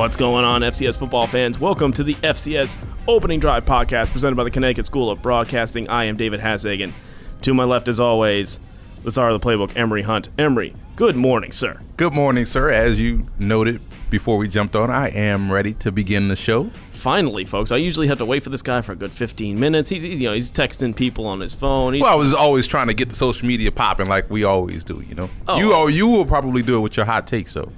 What's going on, FCS football fans? Welcome to the FCS Opening Drive podcast presented by the Connecticut School of Broadcasting. I am David Hasagen. To my left, as always, the czar of the playbook, Emery Hunt. Emery, good morning, sir. Good morning, sir. As you noted before we jumped on, I am ready to begin the show. Finally, folks, I usually have to wait for this guy for a good 15 minutes. He's, you know, he's texting people on his phone. He's, Well, I was always trying to get the social media popping like we always do, you know. Oh. You oh, you will probably do it with your hot takes, though.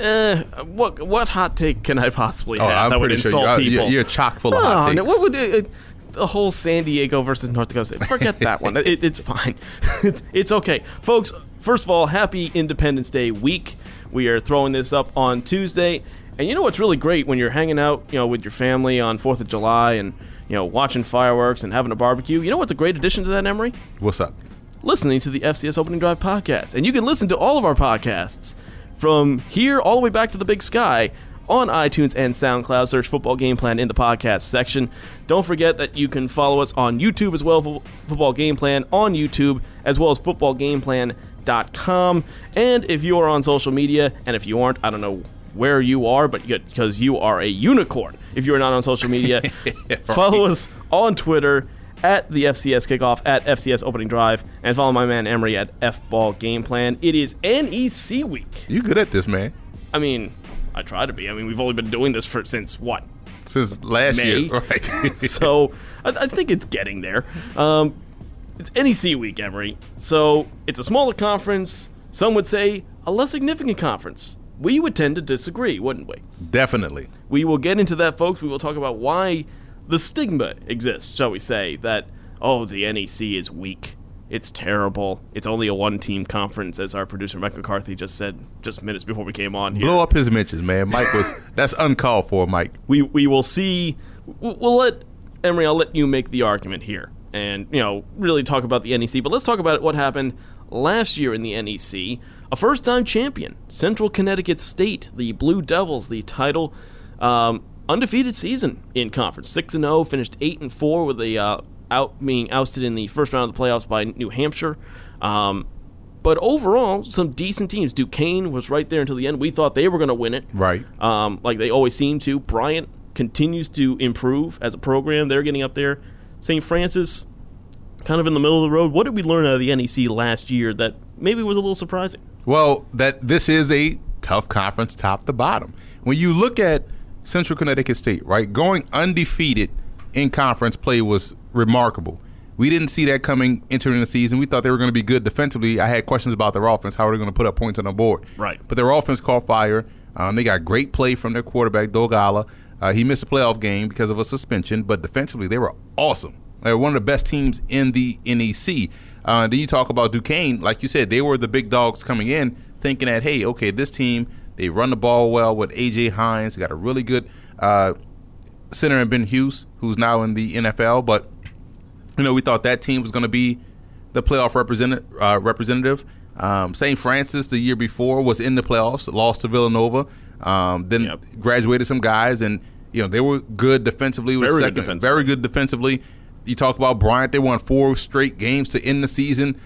Eh, what what hot take can I possibly Oh, have I'm that would sure insult you're, people? you're, you're chock full of hot no, takes. what would uh, the whole San Diego versus North Dakota State? Forget that one. It, it's fine. it's it's okay, folks. First of all, happy Independence Day week. We are throwing this up on Tuesday, and you know what's really great when you're hanging out, you know, with your family on Fourth of July and you know watching fireworks and having a barbecue. You know what's a great addition to that, Emery? What's up? listening to the FCS Opening Drive podcast. And you can listen to all of our podcasts from here all the way back to the big sky on iTunes and SoundCloud. Search Football Game Plan in the podcast section. Don't forget that you can follow us on YouTube as well, Football Game Plan on YouTube, as well as footballgameplan.com. And if you are on social media, and if you aren't, I don't know where you are, but because you are a unicorn, if you are not on social media, follow us on Twitter at the FCS kickoff at FCS opening drive and follow my man Emery at F Ball Game Plan. It is NEC week. You good at this, man? I mean, I try to be. I mean, we've only been doing this for since what? Since last May. year, right? so I, I think it's getting there. Um, it's NEC week, Emery. So it's a smaller conference. Some would say a less significant conference. We would tend to disagree, wouldn't we? Definitely. We will get into that, folks. We will talk about why the stigma exists, shall we say, that, oh, the NEC is weak. It's terrible. It's only a one team conference, as our producer Mike McCarthy just said just minutes before we came on here. Blow up his mentions, man. Mike was that's uncalled for, Mike. we we will see. We'll we'll let Emery. I'll let you make the argument here, and you know, really talk about the NEC. But let's talk about what happened last year in the NEC. A first-time champion, Central Connecticut State, the Blue Devils, the title, um, undefeated season in conference, six and zero, finished eight and four with a uh, out being ousted in the first round of the playoffs by New Hampshire. Um, but overall, some decent teams. Duquesne was right there until the end. We thought they were going to win it Right. um, like they always seem to. Bryant continues to improve as a program. They're getting up there. St. Francis, kind of in the middle of the road. What did we learn out of the NEC last year that maybe was a little surprising? Well, that this is a tough conference, top to bottom. When you look at Central Connecticut State, right, going undefeated in conference play was remarkable. We didn't see that coming entering the season. We thought they were going to be good defensively. I had questions about their offense, how are they going to put up points on the board? Right. But their offense caught fire. Um, they got great play from their quarterback, Dolegala. Uh, he missed a playoff game because of a suspension, but defensively they were awesome. They were one of the best teams in the NEC. Uh, then you talk about Duquesne, like you said, they were the big dogs coming in, thinking that hey, okay, this team they run the ball well with AJ Hines, They got a really good uh, center in Ben Hughes, who's now in the NFL. But you know, we thought that team was going to be the playoff representative. Uh, representative. Um, St. Francis the year before was in the playoffs, lost to Villanova. Um, then Yep. graduated some guys, and you know they were good defensively. Very good defensively. Very good defensively. You talk about Bryant; they won four straight games to end the season,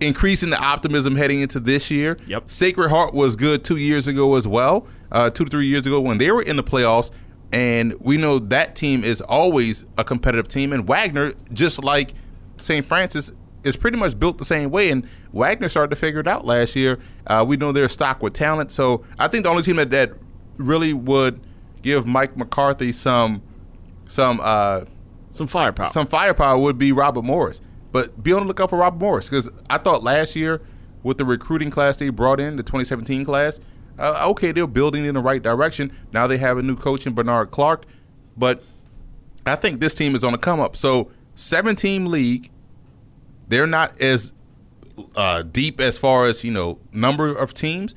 increasing the optimism heading into this year. Yep. Sacred Heart was good two years ago as well, uh, two to three years ago when they were in the playoffs. And we know that team is always a competitive team. And Wagner, just like St. Francis, is pretty much built the same way. And Wagner started to figure it out last year. Uh, we know they're stocked with talent. So I think the only team that, that really would give Mike McCarthy some some uh, Some firepower. some firepower would be Robert Morris. But be on the lookout for Robert Morris because I thought last year with the recruiting class they brought in, the 2017 class, uh, okay, they're building in the right direction. Now they have a new coach in Bernard Clark, but I think this team is on a come up. So, seven team league, they're not as uh, deep as far as you know number of teams,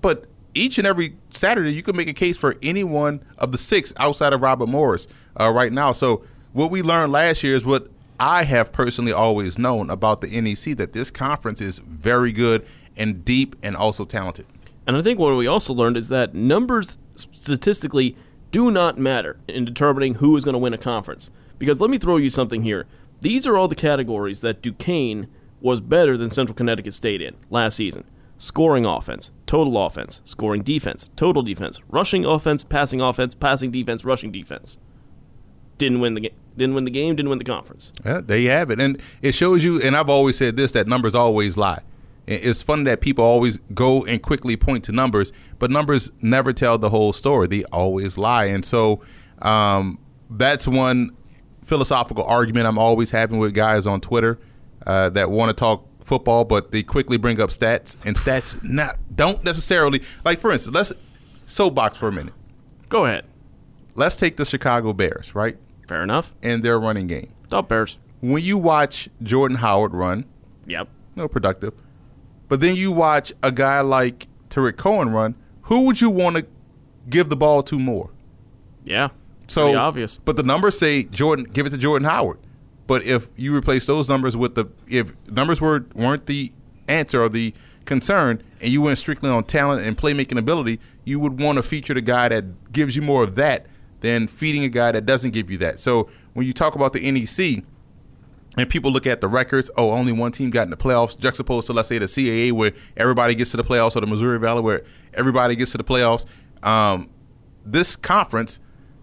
but each and every Saturday you can make a case for any one of the six outside of Robert Morris uh, right now. So what we learned last year is what I have personally always known about the NEC that this conference is very good and deep and also talented. And I think what we also learned is that numbers statistically do not matter in determining who is going to win a conference. Because let me throw you something here. These are all the categories that Duquesne was better than Central Connecticut State in last season scoring offense, total offense, scoring defense, total defense, rushing offense, passing offense, passing defense, rushing defense. Didn't win the game. Didn't win the game. Didn't win the conference. Yeah, there you have it, and it shows you. And I've always said this: that numbers always lie. It's funny that people always go and quickly point to numbers, but numbers never tell the whole story. They always lie, and so um, that's one philosophical argument I'm always having with guys on Twitter uh, that want to talk football, but they quickly bring up stats, and stats not don't necessarily like. For instance, let's soapbox for a minute. Go ahead. Let's take the Chicago Bears, right? Fair enough. And their running game. Top Bears. When you watch Jordan Howard run, Yep. no productive. But then you watch a guy like Tarik Cohen run. Who would you want to give the ball to more? Yeah. So obvious. But the numbers say Jordan, give it to Jordan Howard. But if you replace those numbers with the if numbers were weren't the answer or the concern, and you went strictly on talent and playmaking ability, you would want to feature the guy that gives you more of that than feeding a guy that doesn't give you that. So when you talk about the NEC, and people look at the records, oh, only one team got in the playoffs, juxtaposed to let's say the CAA where everybody gets to the playoffs, or the Missouri Valley where everybody gets to the playoffs. Um, this conference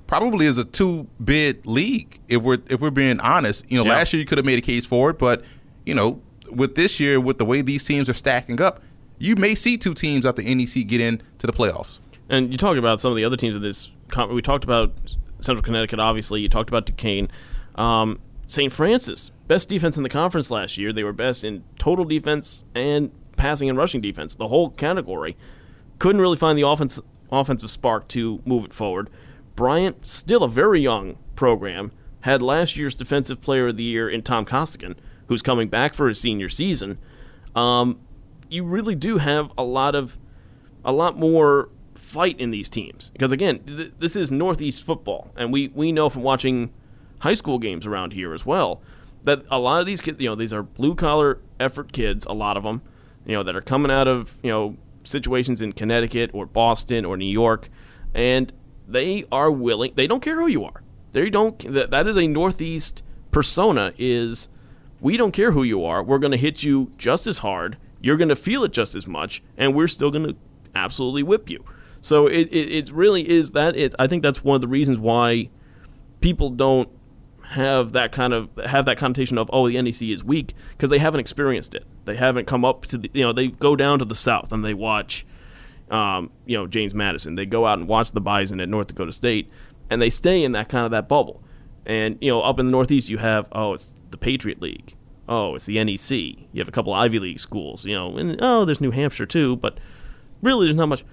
probably is a two bid league if we're if we're being honest. You know, Yeah. last year you could have made a case for it, but you know, with this year, with the way these teams are stacking up, you may see two teams out the NEC get in to the playoffs. And you talk about some of the other teams in this. We talked about Central Connecticut, obviously. You talked about Duquesne. Um, St. Francis, best defense in the conference last year. They were best in total defense and passing and rushing defense, the whole category. Couldn't really find the offense, offensive spark to move it forward. Bryant, still a very young program, had last year's Defensive Player of the Year in Tom Costigan, who's coming back for his senior season. Um, you really do have a lot of a lot more fight in these teams because again th- this is northeast football and we we know from watching high school games around here as well that a lot of these kids you know these are blue collar effort kids a lot of them you know that are coming out of you know situations in Connecticut or Boston or New York and they are willing they don't care who you are they don't that, that is a northeast persona is we don't care who you are. We're going to hit you just as hard. You're going to feel it just as much, and we're still going to absolutely whip you. So it, it, it really is that. It, I think that's one of the reasons why people don't have that kind of have that connotation of oh the NEC is weak because they haven't experienced it. They haven't come up to the you know they go down to the south and they watch um, you know James Madison. They go out and watch the Bison at North Dakota State, and they stay in that kind of that bubble. And you know, up in the Northeast, you have oh, it's the Patriot League. Oh, it's the NEC. You have a couple Ivy League schools. You know, and oh, there's New Hampshire too. But really, there's not much.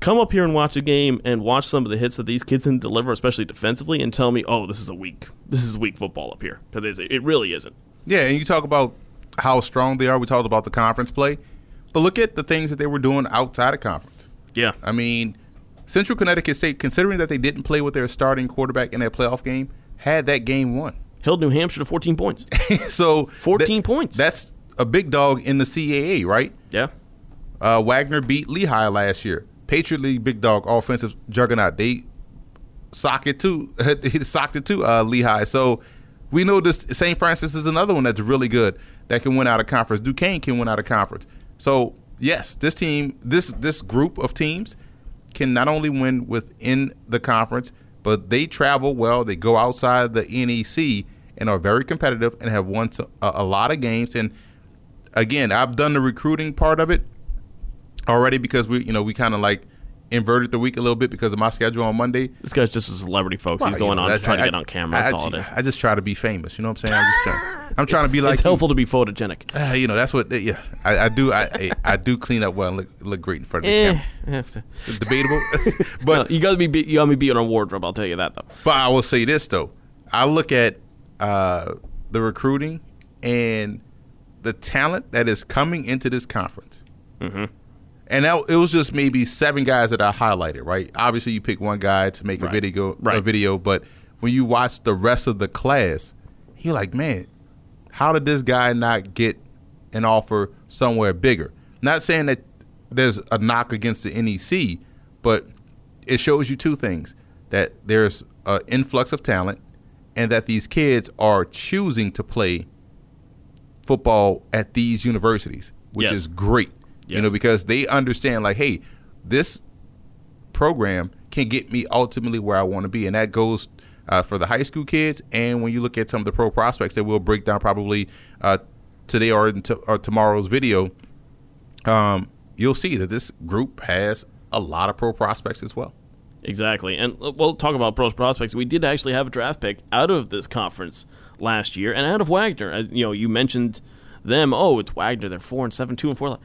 Come up here and watch a game and watch some of the hits that these kids can deliver, especially defensively, and tell me, oh, this is a weak, this is weak football up here because it really isn't. Yeah, and you talk about how strong they are. We talked about the conference play, but look at the things that they were doing outside of conference. Yeah, I mean, Central Connecticut State, considering that they didn't play with their starting quarterback in that playoff game, had that game won. held New Hampshire to 14 points. so 14 points. That's a big dog in the CAA, right? Yeah, Uh, Wagner beat Lehigh last year. Patriot League big dog offensive juggernaut. They socked it too. he socked it too. Uh, Lehigh. So we know this. St. Francis is another one that's really good that can win out of conference. Duquesne can win out of conference. So yes, this team, this this group of teams, can not only win within the conference, but they travel well. They go outside the NEC and are very competitive and have won a, a lot of games. And again, I've done the recruiting part of it already because we, you know, we kind of like inverted the week a little bit because of my schedule on Monday. this guy's just a celebrity, folks. He's Well, you going know, on to that's- try to get on camera. That's I, all it is. I just try to be famous. You know what I'm saying? I'm just trying. I'm trying to be like it's you. helpful to be photogenic. Uh, you know, that's what. Yeah, I, I do. I, I I do clean up well and look, look great in front of the Eh, camera. to- Debatable, No, but you got to be you got to be beating a wardrobe. I'll tell you that though. But I will say this though, I look at uh, the recruiting and the talent that is coming into this conference, Mm-hmm. And that, it was just maybe seven guys that I highlighted. Right? Obviously, you pick one guy to make a Right. video, a Right. video, but when you watch the rest of the class, you're like, man, how did this guy not get an offer somewhere bigger? Not saying that there's a knock against the NEC, but it shows you two things: that there's an influx of talent, and that these kids are choosing to play football at these universities, which Yes. is great. You know, because they understand like, hey, this program can get me ultimately where I want to be, and that goes uh, for the high school kids. And when you look at some of the pro prospects that we'll break down probably uh, today or, t- or tomorrow's video, um, you'll see that this group has a lot of pro prospects as well. Exactly. And uh, we'll talk about pros prospects. We did actually have a draft pick out of this conference last year and out of Wagner. Uh, You know, you mentioned them. Oh, it's Wagner. They're 4 and 7, 2 and 4.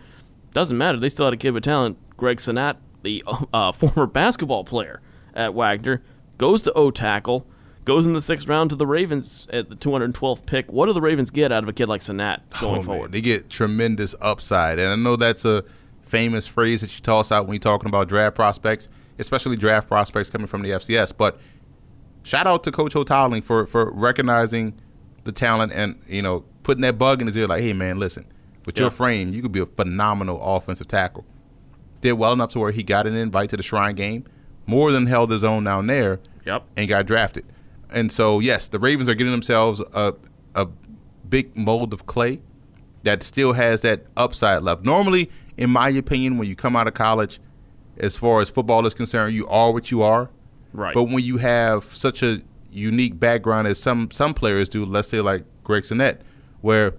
Doesn't matter. They still had a kid with talent. Greg Senat, the uh, former basketball player at Wagner, goes to O tackle, goes in the sixth round to the Ravens at the 212th pick. What do the Ravens get out of a kid like Senat going Oh, forward? They get tremendous upside. And I know that's a famous phrase that you toss out when you're talking about draft prospects, especially draft prospects coming from the FCS. But shout out to Coach Houghtaling for, for recognizing the talent and, you know, putting that bug in his ear like, hey, man, listen, with your frame, you could be a phenomenal offensive tackle. Did well enough to where he got an invite to the Shrine game, more than held his own down there Yep. and got drafted. And so, yes, the Ravens are getting themselves a, a big mold of clay that still has that upside left. Normally, in my opinion, when you come out of college, as far as football is concerned, you are what you are. Right. But when you have such a unique background as some some players do, let's say like Greg Senat, where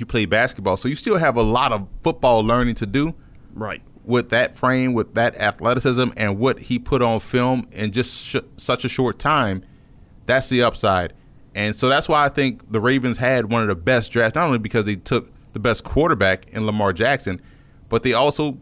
you play basketball, so you still have a lot of football learning to do right. with that frame, with that athleticism, and what he put on film in just sh- such a short time, that's the upside. And so that's why I think the Ravens had one of the best drafts, not only because they took the best quarterback in Lamar Jackson, but they also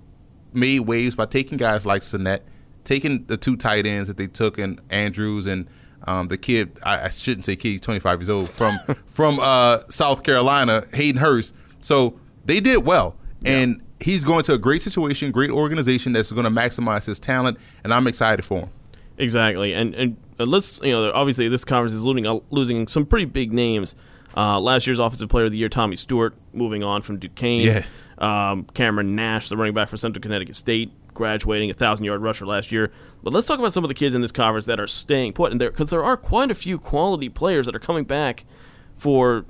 made waves by taking guys like Senat, taking the two tight ends that they took in Andrews and um, the kid, I, I shouldn't say kid, he's 25 years old, from from uh, South Carolina, Hayden Hurst. So they did well. And he's going to a great situation, great organization that's going to maximize his talent, and I'm excited for him. Exactly, and and uh, let's you know obviously this conference is losing uh, losing some pretty big names. Uh, last year's Offensive Player of the Year, Tommy Stewart, moving on from Duquesne. Yeah. Um, Cameron Nash, the running back for Central Connecticut State, graduating a thousand yard rusher last year. But let's talk about some of the kids in this conference that are staying put, and there because there are quite a few quality players that are coming back for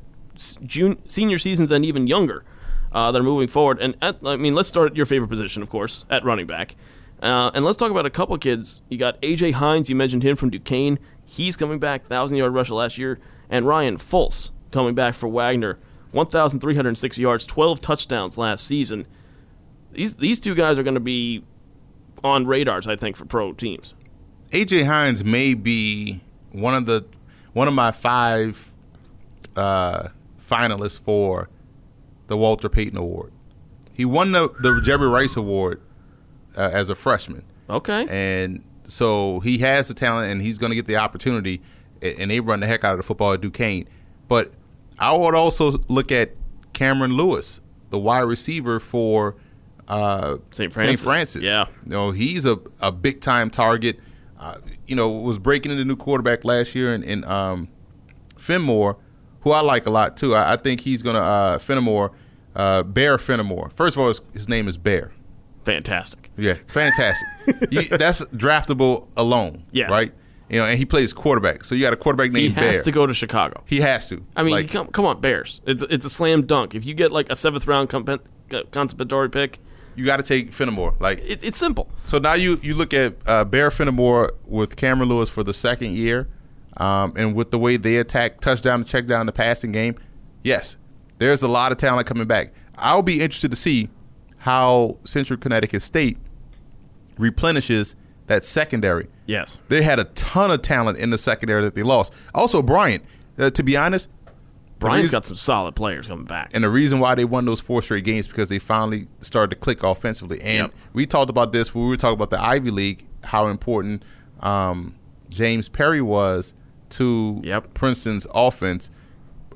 June, senior seasons and even younger uh, that are moving forward. And at, I mean, let's start at your favorite position, of course, at running back. Uh, and let's talk about a couple kids. You got AJ Hines, you mentioned him from Duquesne. He's coming back, thousand yard rusher last year, and Ryan Fultz coming back for Wagner, one thousand three hundred six yards, twelve touchdowns last season. These these two guys are going to be on radars, I think, for pro teams. AJ Hines may be one of the one of my five uh, finalists for the Walter Payton Award. He won the the Jerry Rice Award uh, as a freshman, Okay, and so he has the talent, and he's going to get the opportunity. And they run the heck out of the football at Duquesne. But I would also look at Cameron Lewis, the wide receiver for uh, St. Francis. Francis. Yeah. You know, he's a, a big time target. Uh, you know, was breaking into new quarterback last year in, in um, Finmore, who I like a lot too. I, I think he's going to, uh, Fenimore, uh, Bear Fenimore. First of all, his, his name is Bear. fantastic. Yeah, fantastic. you, that's draftable alone. Yes. Right? You know, and he plays quarterback. So you got a quarterback He named has Bear. to go to Chicago. he has to. I mean, Like, come, come on, Bears. It's it's a slam dunk. If you get like a seventh round compen- uh, compensatory pick, you got to take Fenimore. Like, it, it's simple. So now you you look at uh, Bear Fenimore with Cameron Lewis for the second year, um, and with the way they attack touchdown to check down the passing game, yes, there's a lot of talent coming back. I'll be interested to see how Central Connecticut State replenishes that secondary. Yes. They had a ton of talent in the secondary that they lost. Also, Bryant, uh, to be honest, Brian's reason- got some solid players coming back. and the reason why they won those four straight games because they finally started to click offensively. And Yep. we talked about this when we were talking about the Ivy League, how important um, James Perry was to Yep. Princeton's offense.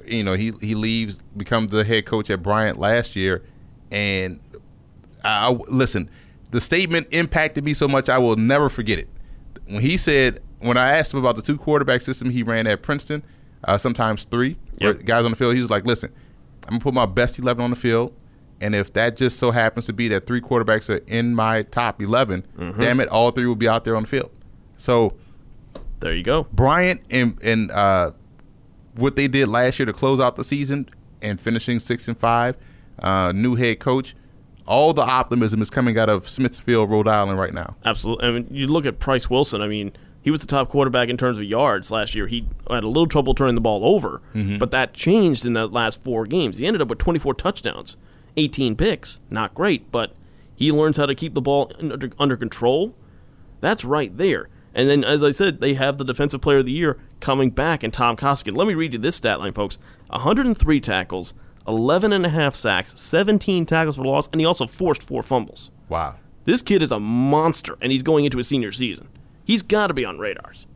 You know, he he leaves, becomes the head coach at Bryant last year, and I, I- listen. The statement impacted me so much I will never forget it. When he said, when I asked him about the two quarterback system he ran at Princeton, uh, sometimes three Yep. guys on the field, he was like, "Listen, I'm gonna put my best eleven on the field, and if that just so happens to be that three quarterbacks are in my top 11 Mm-hmm. damn it, all three will be out there on the field." So There you go. Bryant and and uh, what they did last year to close out the season and finishing six and five, uh, new head coach, all the optimism is coming out of Smithfield, Rhode Island, right now. Absolutely. I mean, you look at Price Wilson. I mean, he was the top quarterback in terms of yards last year. He had a little trouble turning the ball over, mm-hmm. but that changed in the last four games. He ended up with 24 touchdowns, 18 picks. Not great, but he learns how to keep the ball under, under control. That's right there. And then, as I said, they have the Defensive Player of the Year coming back in Tom Costigan. Let me read you this stat line, folks 103 tackles, 11 and a half sacks, 17 tackles for loss, and he also forced four fumbles. Wow. This kid is a monster, and he's going into his senior season. He's got to be on radars.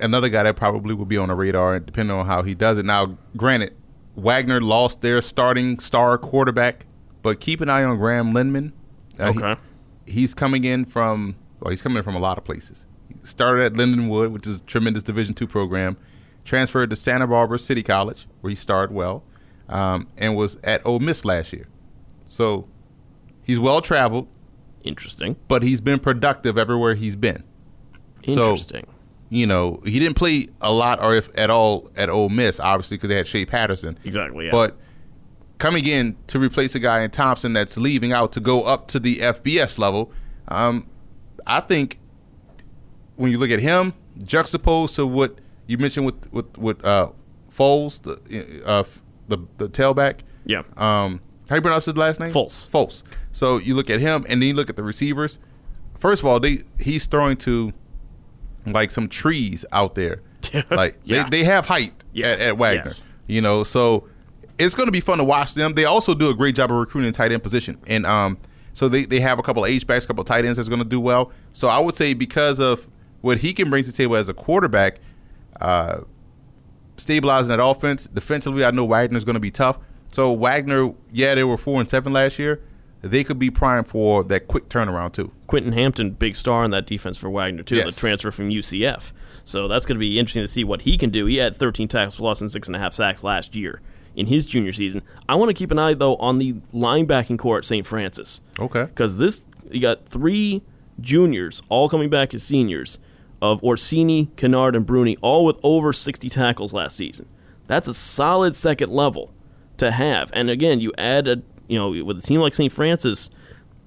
Another guy that probably will be on a radar, depending on how he does it. Now, granted, Wagner lost their starting star quarterback, but keep an eye on Graham Lindman. Uh, he- Okay. he's coming in from well, he's coming in from a lot of places. He started at Lindenwood, which is a tremendous Division two program. Transferred to Santa Barbara City College, where he started well, um, and was at Ole Miss last year. So he's well traveled, Interesting. but he's been productive everywhere he's been. So- Interesting. You know, he didn't play a lot or if at all at Ole Miss, obviously, because they had Shea Patterson. exactly. Yeah. But coming in to replace a guy in Thompson that's leaving out to go up to the FBS level, um, I think when you look at him juxtaposed to what you mentioned with with with uh, Foles, the uh, the the tailback. yeah. Um, how you pronounce his last name? Foles. Foles. So you look at him, and then you look at the receivers. First of all, they he's throwing to like some trees out there. Like Yeah. they, they have height Yes. at, at Wagner. Yes. You know, so it's going to be fun to watch them. They also do a great job of recruiting tight end position, and um, so they, they have a couple of H backs, a couple of tight ends that's going to do well. So I would say because of what he can bring to the table as a quarterback, uh, stabilizing that offense defensively, I know Wagner's going to be tough. So Wagner, yeah, they were four and seven last year. They could be primed for that quick turnaround too. Quentin Hampton, big star in that defense for Wagner too. Yes. The transfer from UCF. So that's going to be interesting to see what he can do. He had 13 tackles for loss and six and a half sacks last year in his junior season. I want to keep an eye though on the linebacking corps at St. Francis. Okay. because this you got three juniors all coming back as seniors of Orsini, Kennard, and Bruni, all with over 60 tackles last season. That's a solid second level to have. And again, you add a you know with a team like St. Francis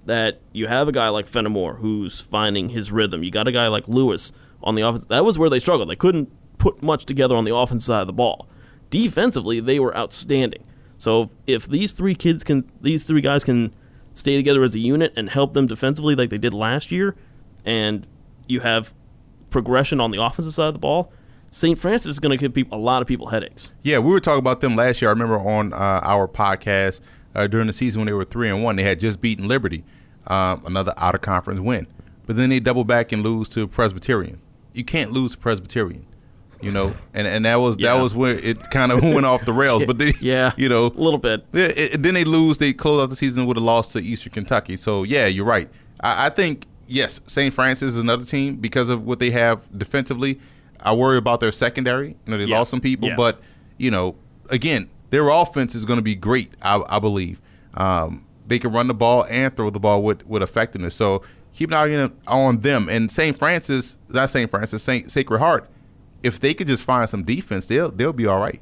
that you have a guy like Fenimore who's finding his rhythm. You got a guy like Lewis on the offense. That was where they struggled. They couldn't put much together on the offense side of the ball. Defensively, they were outstanding. So if these three kids can, these three guys can stay together as a unit and help them defensively like they did last year, and you have progression on the offensive side of the ball, St. Francis is going to give people, a lot of people headaches. Yeah, we were talking about them last year. I remember on uh, our podcast uh, during the season when they were three and one, they had just beaten Liberty, um, another out of conference win. But then they double back and lose to Presbyterian. You can't lose to Presbyterian, you know, and and that was Yeah. that was where it kind of went off the rails. But they, Yeah, you know, a little bit. yeah, it, it- then they lose. They close out the season with a loss to Eastern Kentucky. So yeah, you're right. I, I think yes, St. Francis is another team because of what they have defensively. I worry about their secondary. You know, they Yeah. lost some people, Yes. but you know, again, their offense is going to be great. I, I believe um, they can run the ball and throw the ball with with effectiveness. So keep an eye on- them. And St. Francis, not St. Francis, Saint Sacred Heart. If they could just find some defense, they'll they'll be all right.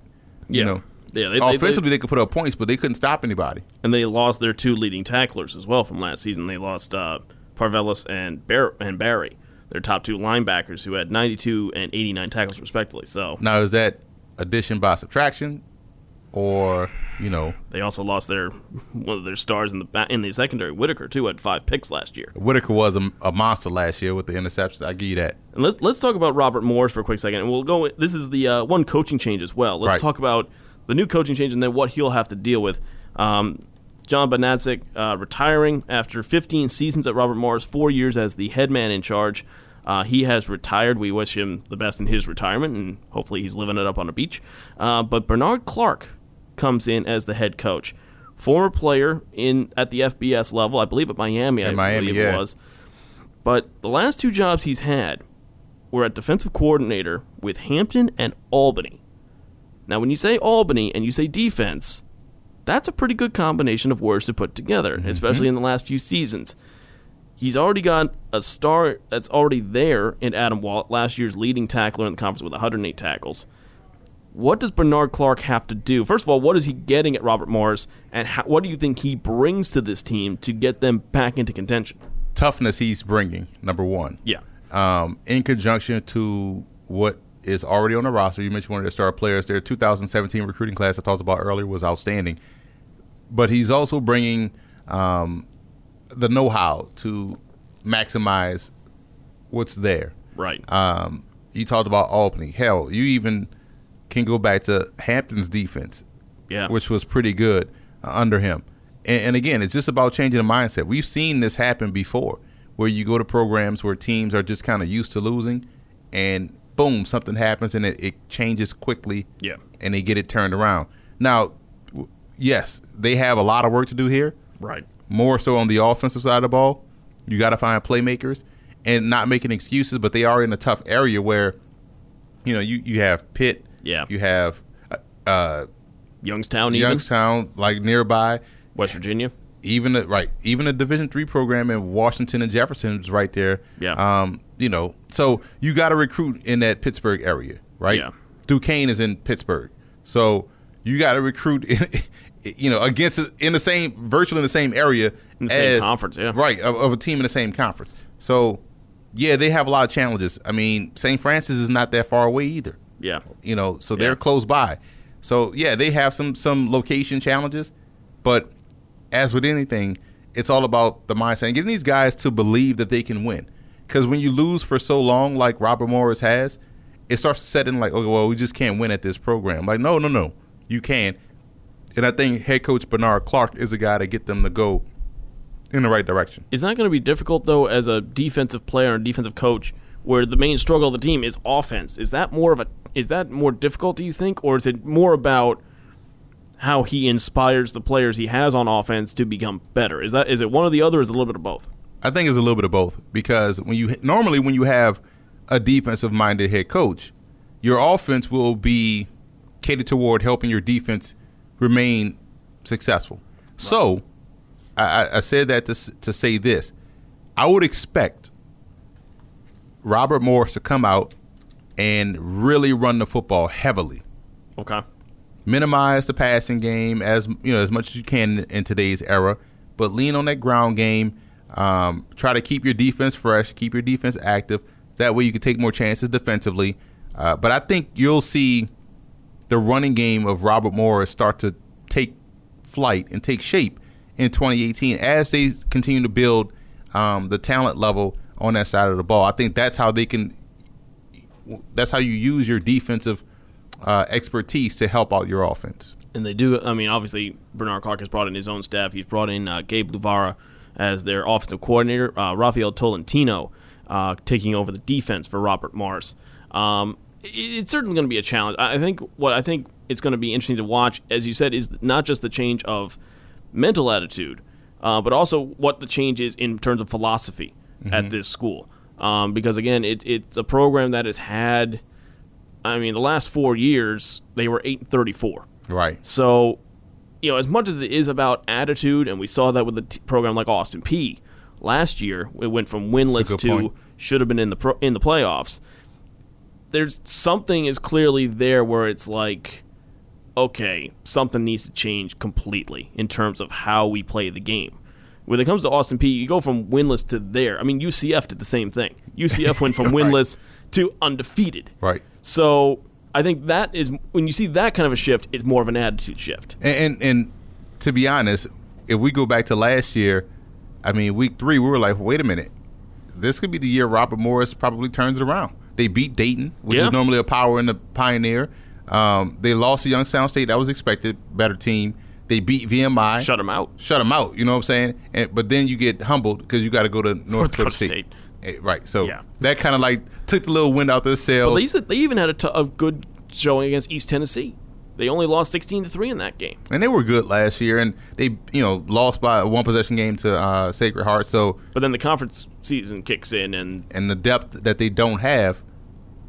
Yeah. You know, Yeah, they- they- offensively they, could put up points, but they couldn't stop anybody. and they lost their two leading tacklers as well from last season. They lost uh, Parvelis and Bar- and Barry, their top two linebackers, who had 92 and 89 tackles respectively. So Now is that addition by subtraction, or you know, they also lost their one of their stars in the in the secondary, Whitaker, too, had five picks last year. Whitaker was a, a monster last year with the interceptions. I give you that. And let's let's talk about Robert Morris for a quick second, and we'll go. This is the uh, one coaching change as well. Let's Right. talk about the new coaching change and then what he'll have to deal with. Um, John Banaszak uh, retiring after 15 seasons at Robert Morris, four years as the head man in charge. Uh, he has retired. We wish him the best in his retirement, and hopefully he's living it up on a beach. Uh, but Bernard Clark comes in as the head coach, former player in at the FBS level, I believe at Miami. I At Miami, believe yeah. it was. But the last two jobs he's had were at defensive coordinator with Hampton and Albany. Now, when you say Albany and you say defense, that's a pretty good combination of words to put together, mm-hmm. especially in the last few seasons. He's already got a star that's already there in Adam Wallett, last year's leading tackler in the conference with 108 tackles. What does Bernard Clark have to do? First of all, what is he getting at Robert Morris, and how, what do you think he brings to this team to get them back into contention? Toughness he's bringing, number one. Yeah. Um, in conjunction to what is already on the roster. You mentioned one of their star players. Their 2017 recruiting class I talked about earlier was outstanding. But he's also bringing um, the know-how to maximize what's there. Right. Um, you talked about Albany. Hell, you even can go back to Hampton's defense, yeah. which was pretty good uh, under him. And, and again, it's just about changing the mindset. We've seen this happen before, where you go to programs where teams are just kind of used to losing, and boom, something happens and it, it changes quickly. Yeah. And they get it turned around. Now, w- yes, they have a lot of work to do here. Right. More so on the offensive side of the ball. You got to find playmakers and not making excuses, but they are in a tough area where, you know, you, you have Pitt. Yeah. You have uh, uh, Youngstown, even Youngstown, like nearby. West Virginia. Even a, right, even a Division three program in Washington and Jefferson is right there. Yeah. Um, you know, so you got to recruit in that Pittsburgh area, right? Yeah. Duquesne is in Pittsburgh, so you got to recruit, in, you know, against in the same, virtually in the same area In the same as- conference, yeah. right, of, of a team in the same conference. So, yeah, they have a lot of challenges. I mean, St. Francis is not that far away either Yeah. you know, so they're Yeah. close by. So yeah, they have some some location challenges, but as with anything, it's all about the mindset and getting these guys to believe that they can win. Because when you lose for so long, like Robert Morris has, it starts to set in like, okay, well, we just can't win at this program. Like, no, no, no, you can. And I think head coach Bernard Clark is the guy to get them to go in the right direction. Is that going to be difficult though, as a defensive player and defensive coach, where the main struggle of the team is offense? Is that more of a is that more difficult? Do you think, or is it more about how he inspires the players he has on offense to become better? Is that is it one or the other? Or is it a little bit of both? I think it's a little bit of both because when you normally when you have a defensive minded head coach, your offense will be catered toward helping your defense remain successful. So, I, I- I said that to to say this: I would expect Robert Morris to come out and really run the football heavily Okay. minimize the passing game as you know as much as you can in today's era, but lean on that ground game. Um, try to keep your defense fresh, keep your defense active. That way, you can take more chances defensively. Uh, but I think you'll see the running game of Robert Morris start to take flight and take shape in 2018 as they continue to build um, the talent level on that side of the ball. I think that's how they can. That's how you use your defensive uh, expertise to help out your offense. And they do. I mean, obviously, Bernard Clark has brought in his own staff. He's brought in uh, Gabe Luvara as their offensive coordinator. Uh, Rafael Tolentino uh, taking over the defense for Robert Morris. Um, it- it's certainly going to be a challenge. I I think what I think it's going to be interesting to watch, as you said, is not just the change of mental attitude, uh, but also what the change is in terms of philosophy at this school. Um, because again, it, it's a program that has had. I mean, the last four years they were eight and thirty-four. Right. So, you know, as much as it is about attitude, and we saw that with a t- program like Austin Peay last year, it went from winless to point. should have been in the pro- in the playoffs. There's something is clearly there where it's like, okay, something needs to change completely in terms of how we play the game. When it comes to Austin Peay, you go from winless to there. I mean, UCF did the same thing. UCF went from Right. winless to undefeated. Right. So I think that is when you see that kind of a shift, it's more of an attitude shift. And, and and to be honest, if we go back to last year, I mean, week three, we were like, wait a minute, this could be the year Robert Morris probably turns it around. They beat Dayton, which Yeah. is normally a power in the Pioneer. Um, they lost to Youngstown State. That was expected. Better team. They beat VMI. Shut them out. shut them out. You know what I'm saying? And, but then you get humbled because you got to go to North Dakota Dakota State. State. Eh, Right. So Yeah. that kind of like took the little wind out their sails. But they, they even had a, t- a good showing against East Tennessee. They only lost sixteen to three in that game. and they were good last year, and they you know lost by a one possession game to uh, Sacred Heart. So But then the conference season kicks in, and and the depth that they don't have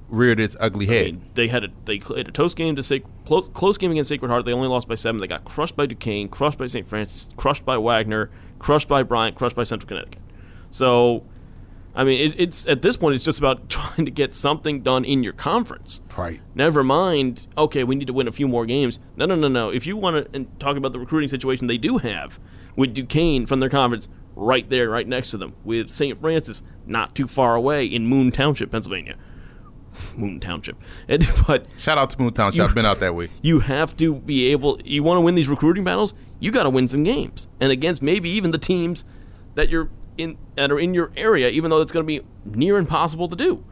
reared its ugly I head. mean, they had a they played a close game to Sac- close, close game against Sacred Heart. They only lost by seven. They got crushed by Duquesne, crushed by St. Francis, crushed by Wagner, crushed by Bryant, crushed by Central Connecticut. So, I mean, it, it's at this point, it's just about trying to get something done in your conference. Right. Never mind. Okay, we need to win a few more games. No, no, no, no. If you want to talk about the recruiting situation they do have with Duquesne from their conference right there, right next to them, with St. Francis not too far away in Moon Township, Pennsylvania. Moon Township. And, but Shout out to Moon Township. I've been out that way. you have to be able. You want to win these recruiting battles. You got to win some games, and against maybe even the teams that you're in that are in your area, even though it's going to be near impossible to do.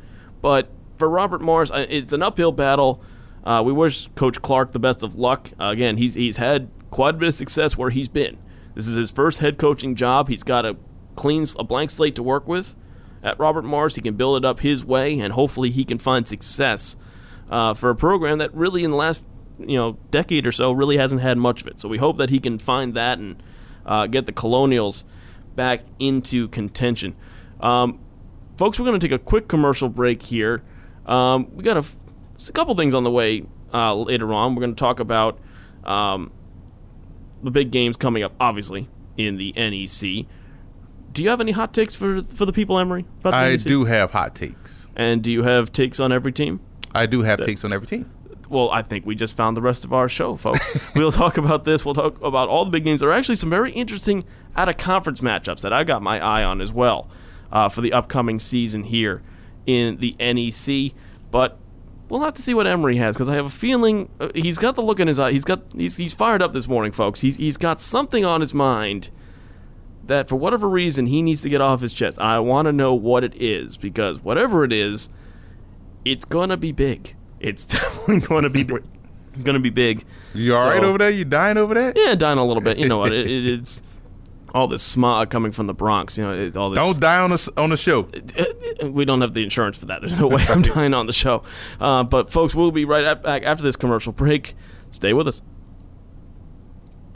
But for Robert Morris, it's an uphill battle. Uh, we wish Coach Clark the best of luck. Uh, again, he's he's had quite a bit of success where he's been. This is his first head coaching job. He's got a clean, a blank slate to work with at Robert Morris. He can build it up his way, and hopefully he can find success uh, for a program that really in the last you know decade or so really hasn't had much of it. So we hope that he can find that and uh, get the Colonials back into contention. Um, folks, we're going to take a quick commercial break here. Um, we got a, f- a couple things on the way uh, later on. We're going to talk about um, the big games coming up, obviously in the NEC. Do you have any hot takes for for the people, Emery? About the I NEC? do have hot takes. And do you have takes on every team? I do have takes on every team. Well, I think we just found the rest of our show, folks. we'll talk about this. We'll talk about all the big games. There are actually some very interesting out of conference matchups that I got my eye on as well uh, for the upcoming season here in the NEC. But we'll have to see what Emery has because I have a feeling uh, he's got the look in his eye. He's got he's, he's fired up this morning, folks. He's he's got something on his mind that for whatever reason he needs to get off his chest. I want to know what it is because whatever it is, it's gonna be big. It's definitely gonna be big. gonna be big. You all right So- over there? You dying over there? Yeah, dying a little bit. You know what? It, it, it's all this smog coming from the Bronx. You know, it's all this. Don't die on the on the show. we don't have the insurance for that. There's no way I'm dying on the show. Uh, but folks, we'll be right back after this commercial break. Stay with us.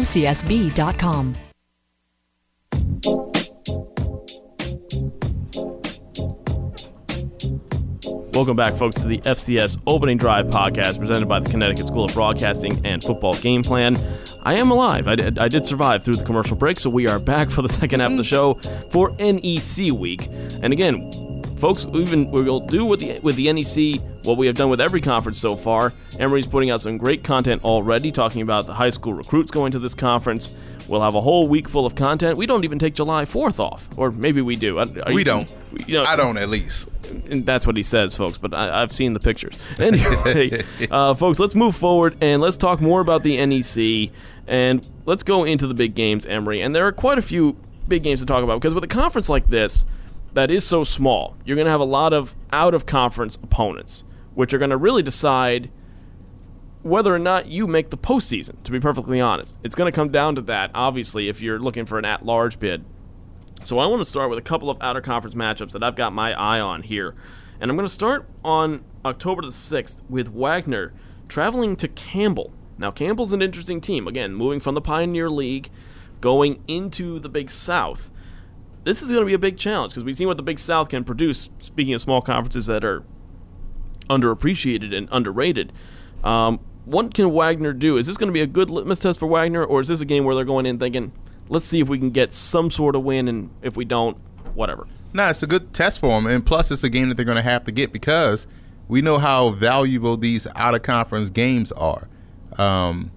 gocsb.com. Welcome back, folks, to the FCS Opening Drive podcast presented by the Connecticut School of Broadcasting and Football Game Plan. I am alive. I did, I did survive through the commercial break, so we are back for the second half of the show for NEC week. And again, folks, even we'll do with the with the NEC what we have done with every conference so far. Emery's putting out some great content already, talking about the high school recruits going to this conference. We'll have a whole week full of content. We don't even take July 4th off, or maybe we do. Are We you- don't. You know, I don't at least. and that's what he says, folks. But I, I've seen the pictures. Anyway, uh, folks, let's move forward and let's talk more about the NEC and let's go into the big games, Emery. And there are quite a few big games to talk about because with a conference like this that is so small, you're going to have a lot of out of conference opponents, which are going to really decide whether or not you make the postseason. To be perfectly honest, it's going to come down to that. Obviously, if you're looking for an at-large bid. So I want to start with a couple of outer conference matchups that I've got my eye on here. And I'm going to start on October the 6th with Wagner traveling to Campbell. Now, Campbell's an interesting team. Again, moving from the Pioneer League, going into the Big South. This is going to be a big challenge because we've seen what the Big South can produce, speaking of small conferences that are underappreciated and underrated. Um, what can Wagner do? Is this going to be a good litmus test for Wagner, or is this a game where they're going in thinking, let's see if we can get some sort of win, and if we don't, whatever? No, it's a good test for them, and plus it's a game that they're going to have to get because we know how valuable these out of conference games are. Um,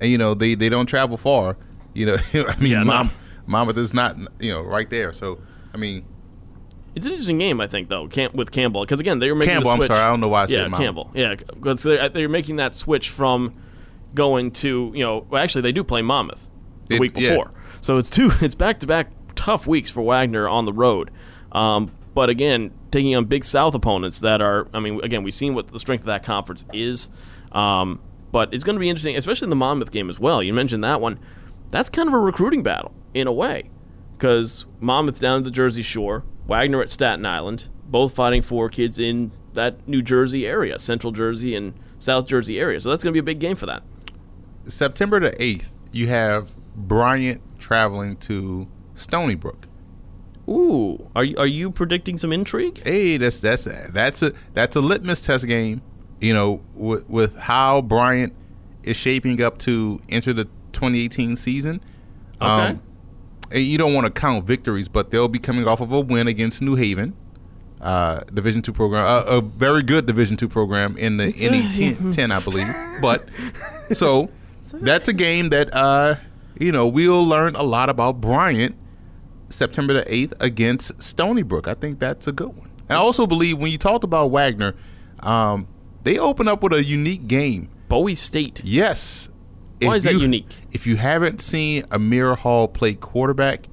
and you know they, they don't travel far. You know, I mean, Yeah, no. Mom, Monmouth is not you know right there. So I mean, It's an interesting game, I think, though, Cam- with Campbell, because again, they were making Campbell, the I'm switch. sorry, I don't know why I said yeah, Mount. Campbell. Yeah, because they're, they're making that switch from going to you know. Well, actually, they do play Monmouth the It- week yeah. before, so it's two. It's back to back tough weeks for Wagner on the road. Um, but again, taking on Big South opponents that are. I mean, again, we've seen what the strength of that conference is. Um, but it's going to be interesting, especially in the Monmouth game as well. You mentioned that one. That's kind of a recruiting battle in a way because Monmouth down at the Jersey Shore, Wagner at Staten Island, both fighting for kids in that New Jersey area, Central Jersey and South Jersey area. So that's going to be a big game for that. September the 8th, you have Bryant traveling to Stony Brook. Ooh, are you, are you predicting some intrigue? Hey, that's that's that's a that's a litmus test game. You know, with, with how Bryant is shaping up to enter the 2018 season. Okay. and you don't want to count victories, but they'll be coming off of a win against New Haven, uh, Division two program, uh, a very good Division two program in the It's a- NE 10, 10, I believe. But so that's a game that uh, you know we'll learn a lot about Bryant September the 8th against Stony Brook. I think that's a good one. And I also believe when you talked about Wagner, um, they open up with a unique game. Bowie State. Yes. Why is that you- unique? If you haven't seen Amir Hall play quarterback,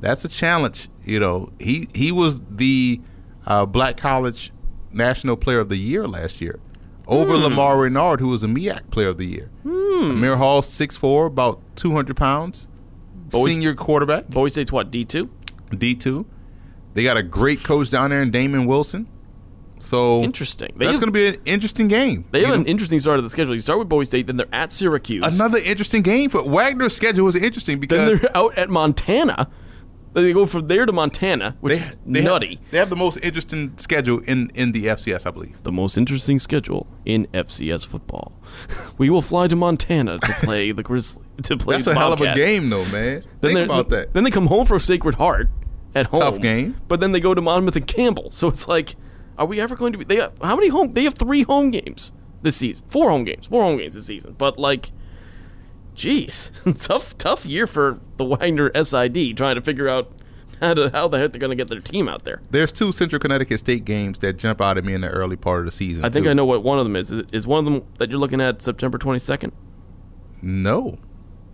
that's a challenge. You know, he he was the uh, Black College National Player of the Year last year over Hmm. Lamar Raynard, who was a MEAC Player of the Year. Amir Hall, 6'4", about 200 pounds. Bowie- Senior quarterback. Bowie State's what, D2? D two. They got a great coach down there in Damon Wilson. So Interesting. They that's going to be an interesting game. They have an interesting start of the schedule. You start with Bowie State, then they're at Syracuse. Another interesting game for Wagner's schedule is interesting then because they're out at Montana. They go from there to Montana, which they, is they nutty. Have, they have the most interesting schedule in in the FCS, I believe. the most interesting schedule in FCS football. We will fly to Montana to play the Grizzly to play. That's a hell of a game, though, man. Then Think about that. Then they come home for Sacred Heart at home. Tough game. But then they go to Monmouth and Campbell. So it's like, are we ever going to be? They have, how many home? They have three home games this season. Four home games. Four home games this season. But like, jeez, tough tough year for the Wagner SID trying to figure out how to how the heck they're going to get their team out there. There's two Central Connecticut State games that jump out at me in the early part of the season. I think too. I know what one of them is. Is one of them that you're looking at September 22nd? No,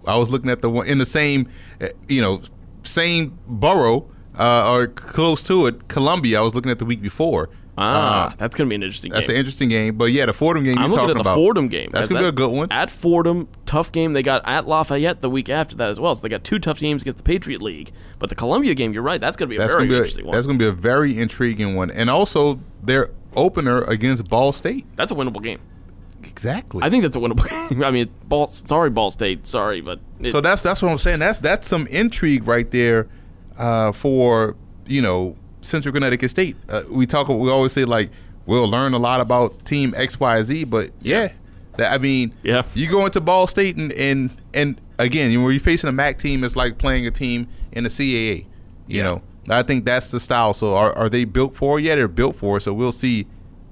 I was looking at the one in the same, uh, you know, same borough uh, or close to it, Columbia. I was looking at the week before. Ah, Uh, that's going to be an interesting game. that's game. an interesting game. But yeah, the Fordham game I'm you're looking at the about. Fordham game. That's gonna be a good one. At Fordham, tough game. They got at Lafayette the week after that as well. So they got two tough games against the Patriot League. But the Columbia game, you're right. That's going to be a That's very be interesting a, one. that's gonna be a very intriguing one, and also their opener against Ball State. That's a winnable game. Exactly. I think that's a winnable game. I mean, Ball. Sorry, Ball State. Sorry, but it, so that's that's what I'm saying. That's that's some intrigue right there uh, for you know Central Connecticut State. Uh, we talk. We always say like we'll learn a lot about Team X Y Z, but yeah, that, I mean, Yeah. you go into Ball State and and and again, you when you're facing a MAC team, it's like playing a team in the CAA. You Yeah. know, I think that's the style. So are are they built for? Yeah, they're built for. So we'll see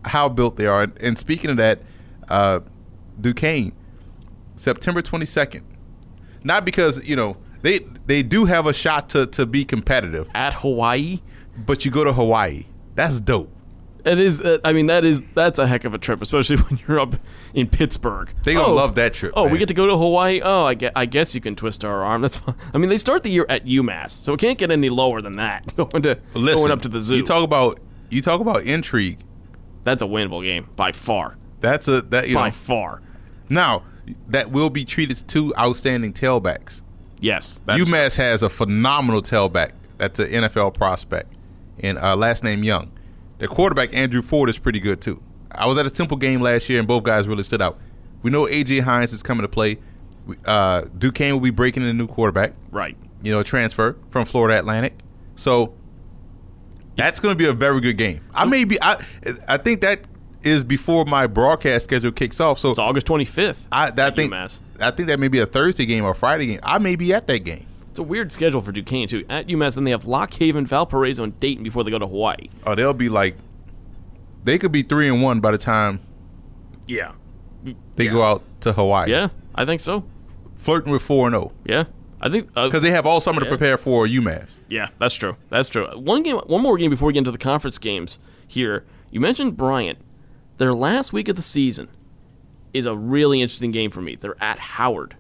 how built they are. And speaking of that, uh, Duquesne, September 22nd. Not because you know they they do have a shot to to be competitive, at Hawaii. But you go to Hawaii. That's dope. It is. Uh, I mean, that is that's a heck of a trip, especially when you're up in Pittsburgh. They gonna Oh, love that trip. Oh, we get to go to Hawaii. Oh, I guess, I guess you can twist our arm. That's fine. I mean, they start the year at UMass, so it can't get any lower than that. Going to Listen, going up to the zoo. You talk about you talk about intrigue. that's a winnable game by far. That's a that you by know far. now that will be treated to two outstanding tailbacks. Yes. That's, UMass has a phenomenal tailback. That's an NFL prospect, and uh, last name Young. The quarterback Andrew Ford is pretty good too. I was at a Temple game last year, and both guys really stood out. We know AJ Hines is coming to play. We- Uh, Duquesne will be breaking in a new quarterback. right. You know, transfer from Florida Atlantic. So that's going to be a very good game. I may be. I I think that is before my broadcast schedule kicks off. So It's August 25th. I that at think UMass. I think that may be a Thursday game or Friday game. I may be at that game. It's a weird schedule for Duquesne too. At UMass, then they have Lock Haven, Valparaiso, and Dayton before they go to Hawaii. Oh, they'll be like, they could be three and one by the time Yeah. they go out to Hawaii. Yeah, I think so. flirting with four and zero. Yeah. I think uh, because they have all summer to prepare for UMass. Yeah, that's true. That's true. One game, one more game before we get into the conference games. Here, you mentioned Bryant. Their last week of the season is a really interesting game for me. They're at Howard.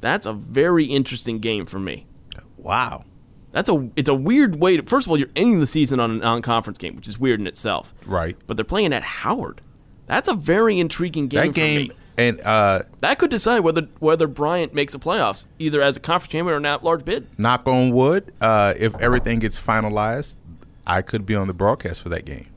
That's a very interesting game for me. Wow. That's a it's a weird way to. First of all, you're ending the season on a non-conference game, which is weird in itself. Right. But they're playing at Howard. That's a very intriguing game. That for game me. and uh, that could decide whether whether Bryant makes the playoffs, either as a conference champion or an at-large bid. knock on wood, uh, if everything gets finalized, I could be on the broadcast for that game.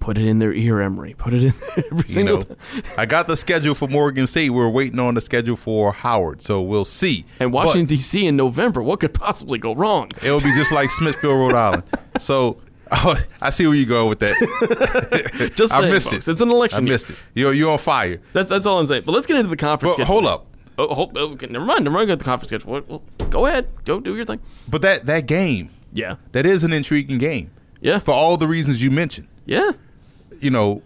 Put it in their ear, Emery. Put it in there every You know, time. I got the schedule for Morgan State. We're waiting on the schedule for Howard, so we'll see. And But- Washington D.C. in November, what could possibly go wrong? It'll be just like Smithfield, Rhode Island. So oh, I see where you go with that. Just I saying, missed folks, it. It's an election. I year. missed it. You're, you're on fire. That's that's all I'm saying. But let's get into the conference. But schedule. hold up. Oh, hold, oh, okay, never mind. Never mind. Get the conference schedule. Well, go ahead. Go do your thing. But that that game, Yeah. that is an intriguing game Yeah. for all the reasons you mentioned. Yeah. You know,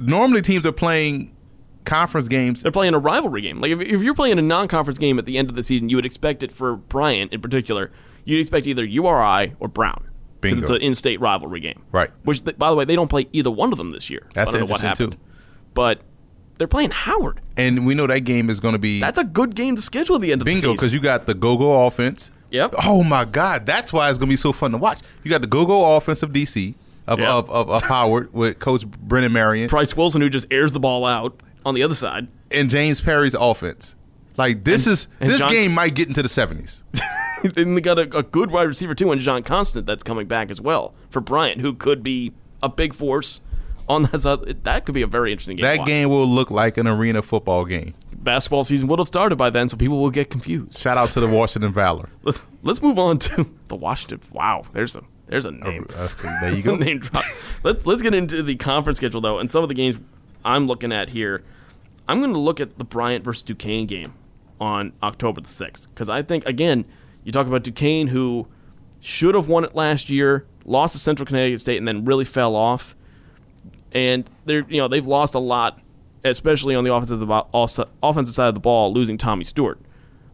normally teams are playing conference games. They're playing a rivalry game. Like if, if you're playing a non-conference game at the end of the season, you would expect it for Bryant in particular. You'd expect either URI or Brown because it's an in-state rivalry game. Right. Which, th- by the way, they don't play either one of them this year. That's I don't know what interesting, happened. too. But they're playing Howard. And we know that game is going to be That's a good game to schedule at the end of the bingo season. because you got the go-go offense. Yep. Oh my God, that's why it's going to be so fun to watch. You got the go-go offense of DC of Yep. of, of, of Howard with Coach Brennan Marion Price Wilson, who just airs the ball out on the other side. and James Perry's offense. Like this is and this John- game might get into the seventies. then they got a, a good wide receiver too, and John Constant that's coming back as well for Bryant, who could be a big force on that side. That could be a very interesting game. That game will look like an arena football game. basketball season would have started by then, so people will get confused. Shout out to the Washington Valor. Let's, let's move on to the Washington. Wow, there's a there's a name. Uh, there you go. name drop. Let's let's get into the conference schedule though, and some of the games I'm looking at here. I'm going to look at the Bryant versus Duquesne game on October the sixth because I think again you talk about Duquesne who should have won it last year, lost to Central Connecticut State, and then really fell off. And they're you know they've lost a lot, especially on the offensive the also- offensive side of the ball, losing Tommy Stewart.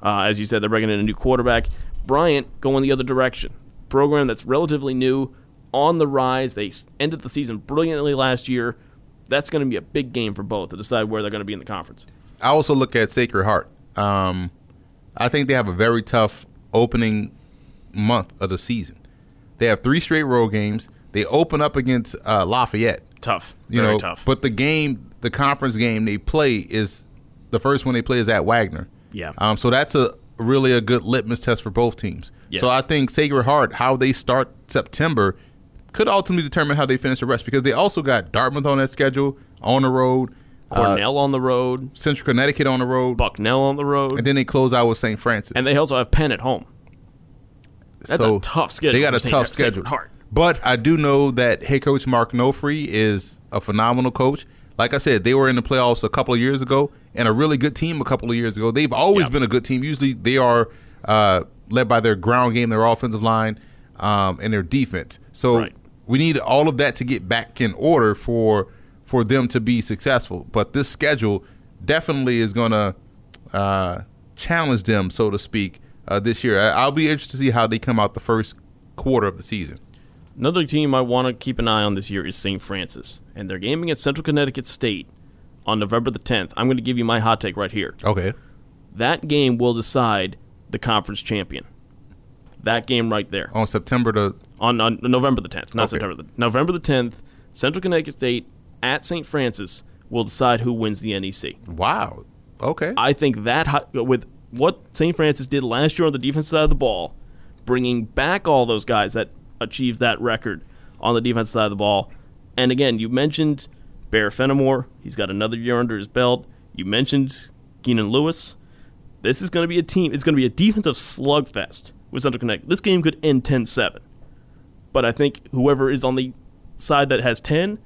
Uh, as you said, they're bringing in a new quarterback. Bryant going the other direction. Program that's relatively new, on the rise. They ended the season brilliantly last year. That's going to be a big game for both to decide where they're going to be in the conference. I also look at Sacred Heart. Um, I think they have a very tough opening month of the season. They have three straight road games. They open up against uh, Lafayette. Tough, You very know, tough. but the game, the conference game they play is the first one they play is at Wagner. Yeah. Um, so that's a really a good litmus test for both teams. Yes. So I think Sacred Heart, how they start September, could ultimately determine how they finish the rest because they also got Dartmouth on that schedule on the road, uh, Cornell on the road, Central Connecticut on the road, Bucknell on the road, and then they close out with St. Francis. and they also have Penn at home. That's so a tough schedule. They got a tough schedule. Heart. But I do know that head coach Mark Nofri is a phenomenal coach. Like I said, they were in the playoffs a couple of years ago and a really good team a couple of years ago. They've always Yep. been a good team. Usually they are uh, led by their ground game, their offensive line, um, and their defense. So Right. we need all of that to get back in order for for them to be successful. But this schedule definitely is going to uh, challenge them, so to speak, uh, this year. I- I'll be interested to see how they come out the first quarter of the season. Another team I want to keep an eye on this year is St. Francis, and they're gaming at Central Connecticut State on November the 10th. I'm going to give you my hot take right here. Okay. That game will decide the conference champion. That game right there On September the on, on November the 10th, not Okay. September. The, November the 10th, Central Connecticut State at St. Francis will decide who wins the NEC. wow. Okay. I think that hot- with what St. Francis did last year on the defensive side of the ball, bringing back all those guys that achieved that record on the defensive side of the ball, and again, you mentioned Bear Fenimore. He's got another year under his belt. You mentioned Keenan Lewis. This is going to be a team. It's going to be a defensive slugfest with Central Connect. This game could end 10-7. But I think whoever is on the side that has 10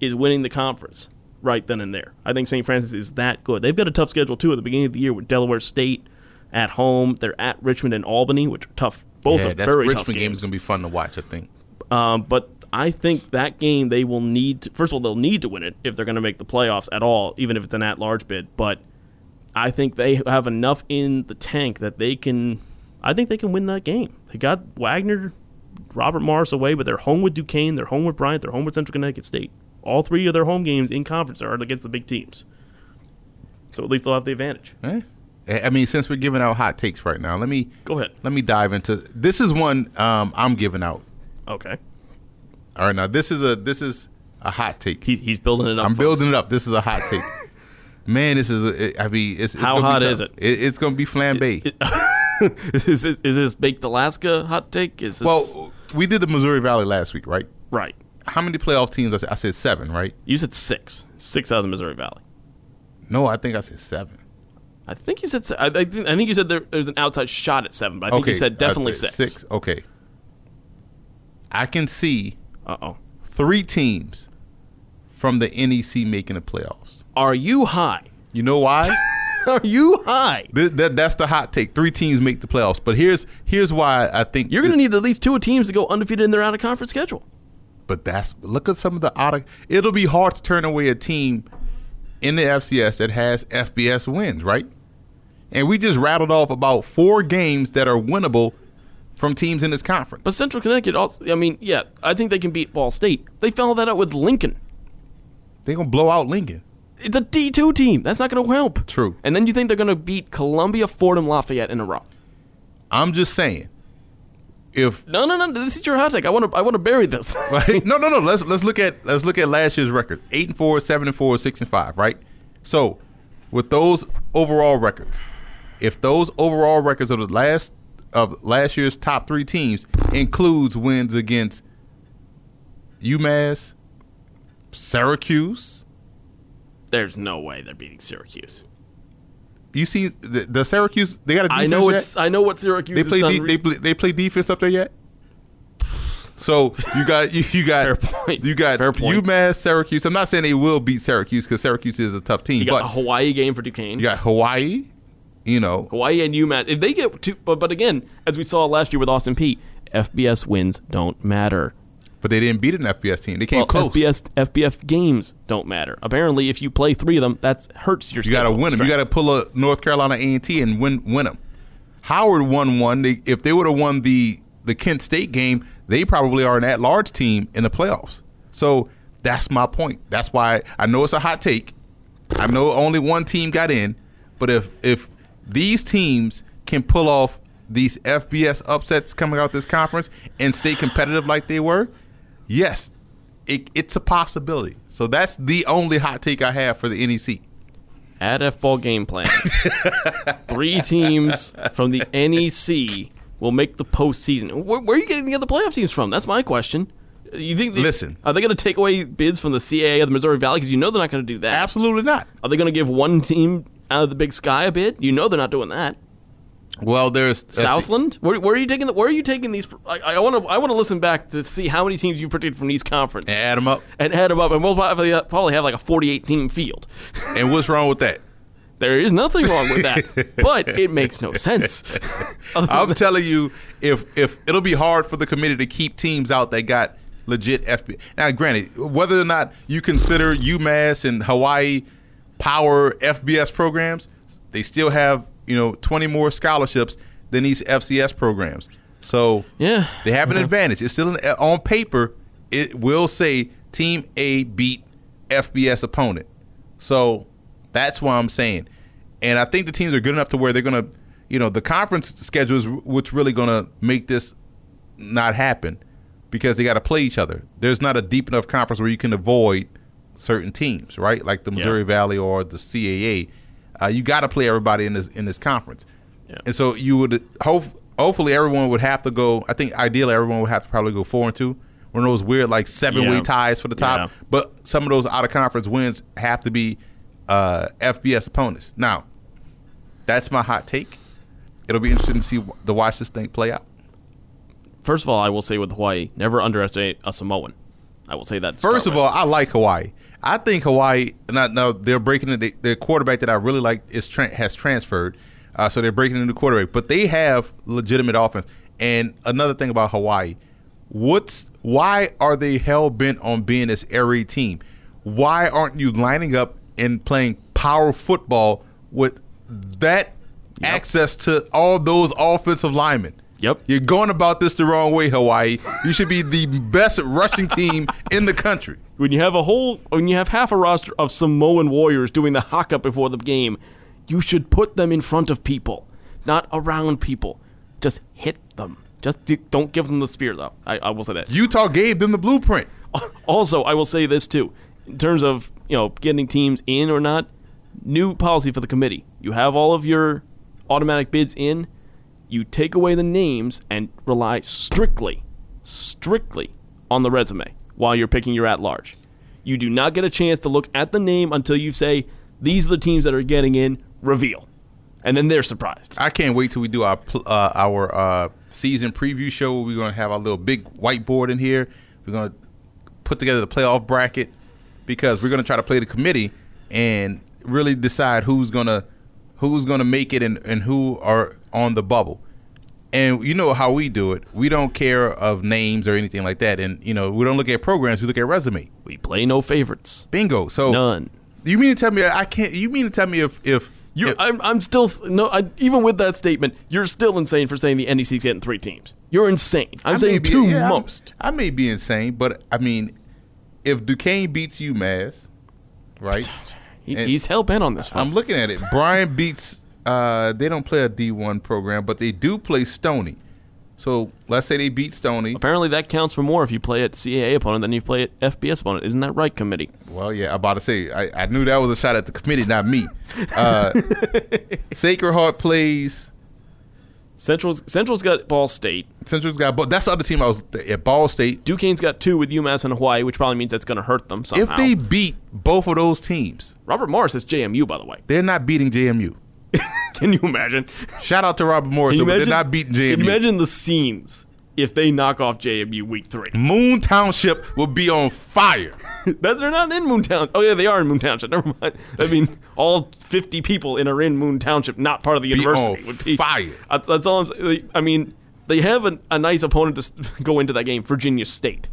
is winning the conference right then and there. I think St. Francis is that good. They've got a tough schedule too at the beginning of the year with Delaware State at home. They're at Richmond and Albany, which are tough. Both yeah, are that's very Richmond tough game games. is going to be fun to watch, I think. Um, but I think that game they will need. To, first of all, they'll need to win it if they're going to make the playoffs at all, even if it's an at-large bid. But I think they have enough in the tank that they can. I think they can win that game. They got Wagner, Robert Morris away, but they're home with Duquesne, they're home with Bryant, they're home with Central Connecticut State. All three of their home games in conference are against the big teams. So at least they'll have the advantage. Eh? I mean, since we're giving out hot takes right now, let me Go ahead. let me dive into this. Is one um, I'm giving out. Okay. All right, now this is a this is a hot take. He, he's building it up. I'm building it up. This is a hot take. Man, this is. A, I mean, it's, it's How hot is it? It's going to be flambe. is, this, is this baked Alaska hot take? Is this well, we did the Missouri Valley last week, right? right? How many playoff teams? I said, I said seven, right? You said six, six out of the Missouri Valley. No, I think I said seven. I think you said. I, I, think, I think you said there, there's an outside shot at seven, but I think okay, you said definitely said six. Six. Okay. I can see Uh oh. three teams from the NEC making the playoffs. Are you high? You know why? Are you high? Th- that, that's the hot take. Three teams make the playoffs. But here's here's why I think You're going to need at least two teams to go undefeated in their out of conference schedule. But that's look at some of the out of. It'll be hard to turn away a team in the FCS that has FBS wins, right? And we just rattled off about four games that are winnable from teams in this conference. But Central Connecticut also. I mean, yeah, I think they can beat Ball State. They followed that out with Lincoln. They're gonna blow out Lincoln. It's a D two team. That's not going to help. True. And then you think they're going to beat Columbia, Fordham, Lafayette in a row? I'm just saying, if No, no, no. This is your hot take. I want to. I want to bury this. right? No, no, no. Let's let's look at let's look at last year's record: eight and four, seven and four, six and five. Right. So, with those overall records, if those overall records of the last of last year's top three teams includes wins against UMass, Syracuse. There's no way they're beating Syracuse. You see the, the Syracuse? They got a defense I know. I know what Syracuse they play de- they play, they play defense up there yet? So you got you, you got Fair point. you got Fair point. UMass, Syracuse. I'm not saying they will beat Syracuse because Syracuse is a tough team, You got but a Hawaii game for Duquesne. you got Hawaii. You know, Hawaii and UMass. If they get two, but but again, as we saw last year with Austin Peay, FBS wins don't matter. but they didn't beat an FBS team. They came Well, close. FBS FBF games don't matter. Apparently, if you play three of them, that hurts your. you got to win them. You got to pull a North Carolina A and T and win win them. Howard won one. They, if they would have won the the Kent State game, they probably are an at large team in the playoffs. So that's my point. That's why I know it's a hot take. I know only one team got in, but if if these teams can pull off these FBS upsets coming out this conference and stay competitive like they were, yes, it, it's a possibility. So that's the only hot take I have for the NEC. At F ball game plans. Three teams from the NEC will make the postseason. Where, where are you getting the other playoff teams from? That's my question. You think? They, Listen. are they going to take away bids from the CAA of the Missouri Valley? Because you know they're not going to do that. Absolutely not. Are they going to give one team out of the Big Sky a bit? You know they're not doing that. Well, there's uh, see. Southland. Where, where are you taking? The, where are you taking these? I want to. I want to listen back to see how many teams you predicted from East Conference and add them up. and add them up, and we'll probably, uh, probably have like a 48 team field. And what's wrong with that? There is nothing wrong with that, but it makes no sense. I'm telling you, if if it'll be hard for the committee to keep teams out that got legit FB. Now, granted, whether or not you consider UMass and Hawaii power FBS programs, they still have you know 20 more scholarships than these FCS programs. So yeah, They have an advantage. It's still an, uh, on paper. It will say Team A beat FBS opponent. So that's why I'm saying. And I think the teams are good enough to where they're going to, you know, the conference schedule is what's really going to make this not happen because they got to play each other. There's not a deep enough conference where you can avoid certain teams, right? Like the Missouri Yeah. Valley or the CAA. Uh, you got to play everybody in this in this conference. Yeah. And so you would hope hopefully everyone would have to go. I think ideally everyone would have to probably go four and two. One of those weird like seven way ties for the top. But some of those out of conference wins have to be uh, FBS opponents. Now, that's my hot take. It'll be interesting to see the watch this thing play out. First of all, I will say with Hawaii, never underestimate a Samoan. I will say that. First of all. I like Hawaii. I think Hawaii. Now, now they're breaking. The, the quarterback that I really like is tra- has transferred, uh, so they're breaking into quarterback. But they have legitimate offense. And another thing about Hawaii, what's why are they hell bent on being this area team? Why aren't you lining up and playing power football with that access to all those offensive linemen. Yep. You're going about this the wrong way, Hawaii. You should be the best rushing team in the country. When you have a whole, when you have half a roster of Samoan warriors doing the haka before the game, you should put them in front of people, not around people. Just hit them. Just don't give them the spear, though. I, I will say that. Utah gave them the blueprint. Also, I will say this too, in terms of you know getting teams in or not. New policy for the committee: you have all of your automatic bids in. You take away the names and rely strictly, strictly on the resume while you're picking your at-large. You do not get a chance to look at the name until you say these are the teams that are getting in. Reveal, and then they're surprised. I can't wait till we do our uh, our uh, season preview show. We're going to have our little big whiteboard in here. We're going to put together the playoff bracket because we're going to try to play the committee and really decide who's going to who's going to make it and, and who are on the bubble. And you know how we do it. We don't care of names or anything like that. And you know we don't look at programs. We look at resume. We play no favorites. Bingo. So None. you mean to tell me I can't? You mean to tell me if if You're, I'm, I'm still no. I, even with that statement, you're still insane for saying the NEC's getting three teams. You're insane. I'm I saying be- two yeah, I'm- most. I may be insane, but I mean, if Duquesne beats UMass, right? He, he's hell bent on this. I'm looking at it. Bryant beats. Uh, they don't play a D1 program, but they do play Stony. So let's say they beat Stony. Apparently, that counts for more if you play at CAA opponent than you play at FBS opponent. Isn't that right, committee? Well, yeah, I'm about to say. I, I knew that was a shot at the committee, not me. Uh, Sacred Heart plays. Central's Central's got Ball State. Central's got, but that's the other team I was at Ball State. Duquesne's got two with UMass and Hawaii, which probably means that's going to hurt them somehow. If they beat both of those teams, Robert Morris has JMU, by the way. they're not beating JMU. Can you imagine? Shout out to Robert Morris, Can you but they're imagine- not beating Can JMU. you imagine the scenes if they knock off JMU week three? Moon Township will be on fire. that they're not in Moon Township. Oh yeah, they are in Moon Township. Never mind. I mean, all fifty people in are in Moon Township, not part of the university. on would be fire. That's, that's all I'm saying. I mean, they have a, a nice opponent to go into that game, Virginia State.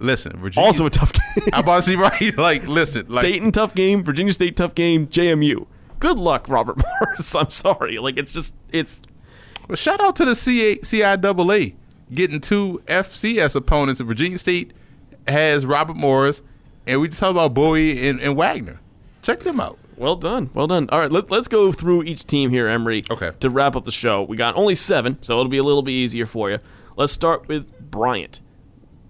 Listen, Virginia. Also a tough game. I'm about to see right. Like, listen, like Dayton tough game, Virginia State tough game, JMU. Good luck, Robert Morris. I'm sorry. Like it's just it's well, shout out to the CA, CIAA getting two FCS opponents. Virginia State has Robert Morris, and we just talked about Bowie and, and Wagner. Check them out. Well done. Well done. All right, let, let's go through each team here, Emery. Okay. To wrap up the show, we got only seven, so it'll be a little bit easier for you. Let's start with Bryant.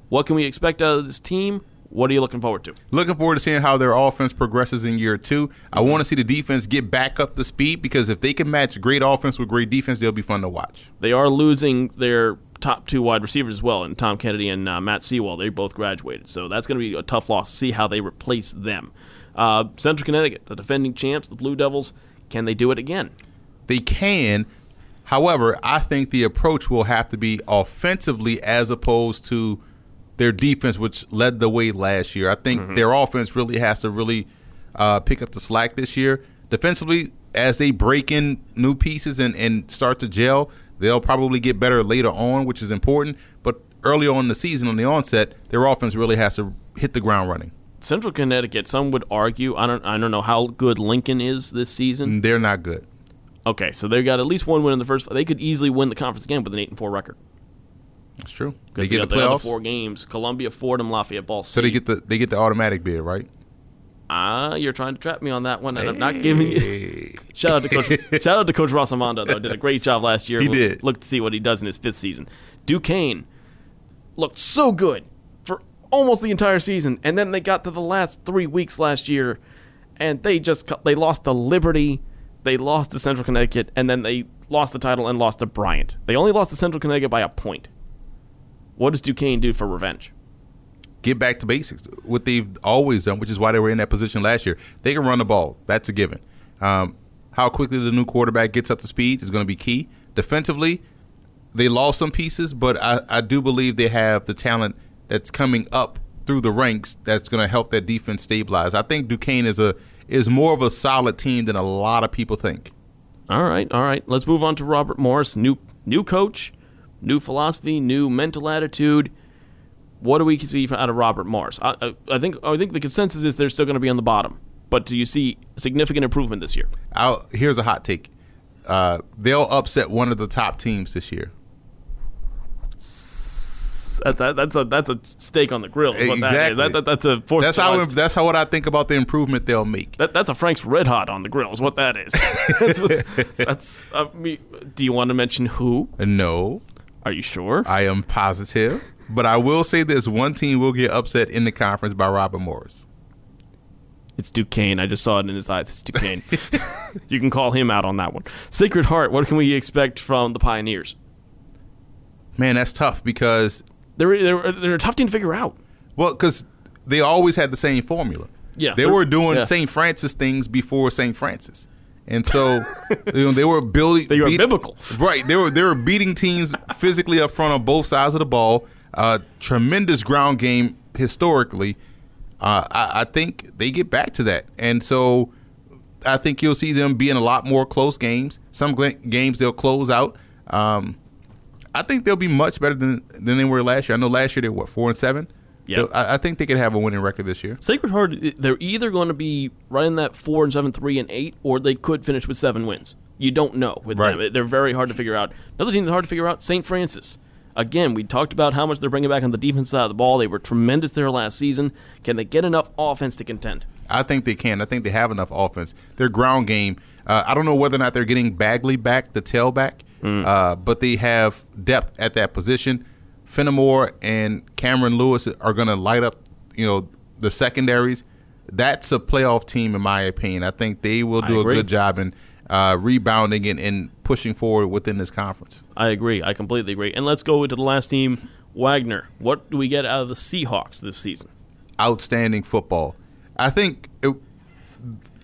What can we expect out of this team? What are you looking forward to? Looking forward to seeing how their offense progresses in year two. I want to see the defense get back up to speed because if they can match great offense with great defense, they'll be fun to watch. They are losing their top two wide receivers as well, and Tom Kennedy and uh, Matt Sewell. They both graduated, so that's going to be a tough loss. to See how they replace them. Uh, Central Connecticut, the defending champs, the Blue Devils. Can they do it again? They can. However, I think the approach will have to be offensively as opposed to their defense, which led the way last year. I think their offense really has to really uh, pick up the slack this year. Defensively, as they break in new pieces and, and start to gel, they'll probably get better later on, which is important. But early on in the season, on the onset, their offense really has to hit the ground running. Central Connecticut. Some would argue. I don't. I don't know how good Lincoln is this season. They're not good. Okay, so they got at least one win in the first. They could easily win the conference again with an eight and four record. That's true. They get the playoffs, four games: Columbia, Fordham, Lafayette, Ball State. so they get the they get the automatic bid, right? Ah, you're trying to trap me on that one, and I'm not giving you. Shout out to Coach. shout out to Coach Rossomando though. Did a great job last year. He We'll did. Look to see what he does in his fifth season. Duquesne looked so good for almost the entire season, and then they got to the last three weeks last year, and they just they lost to Liberty, they lost to Central Connecticut, and then they lost the title and lost to Bryant. They only lost to Central Connecticut by a point. What does Duquesne do for revenge? get back to basics, what they've always done, which is why they were in that position last year. They can run the ball. That's a given. Um, how quickly the new quarterback gets up to speed is going to be key. Defensively, they lost some pieces, but I, I do believe they have the talent that's coming up through the ranks that's going to help that defense stabilize. I think Duquesne is a is more of a solid team than a lot of people think. All right, all right. Let's move on to Robert Morris. New new coach, new philosophy, new mental attitude. What do we see out of Robert Morris? I, I, I think I think the consensus is they're still going to be on the bottom. but do you see significant improvement this year? I'll, here's a hot take. Uh, they'll upset one of the top teams this year. That, that, that's a that's a steak on the grill. Is what That is. Exactly. That, that, that's a fourth. That's how that's how what I think about the improvement they'll make. That, that's a Frank's Red Hot on the grill. Is what that is. that's. What, that's I mean, do you want to mention who? no, Are you sure? I am positive, but I will say this: one team will get upset in the conference by Robert Morris. It's Duquesne. I just saw it in his eyes. It's Duquesne. you can call him out on that one. Sacred Heart. What can we expect from the Pioneers? Man, that's tough because They're they're, they're a tough team to figure out. well, because they always had the same formula. Yeah, they were doing yeah. St. Francis things before St. Francis, and so you know, they were building. They were biblical. right? They were they were beating teams physically up front on both sides of the ball. Uh, tremendous ground game historically. Uh, I, I think they get back to that, and so I think you'll see them be in a lot more close games. Some gl- games they'll close out. Um, I think they'll be much better than than they were last year. I know last year they were what four and seven. Yeah. I, I think they could have a winning record this year. Sacred Heart. They're either going to be right in that four and seven, three and eight, or they could finish with seven wins. You don't know with Right. them. They're very hard to figure out. Another team that's hard to figure out. St. Francis. Again, we talked about how much they're bringing back on the defense side of the ball. They were tremendous there last season. Can they get enough offense to contend? I think they can. I think they have enough offense. Their ground game. Uh, I don't know whether or not they're getting Bagley back, the tailback, uh, but they have depth at that position. Fenimore and Cameron Lewis are going to light up, you know, the secondaries. That's a playoff team, in my opinion. I think they will do a good job in uh, rebounding and, and pushing forward within this conference. I agree. I completely agree. And let's go to the last team, Wagner. What do we get out of the Seahawks this season? Outstanding football. I think. It,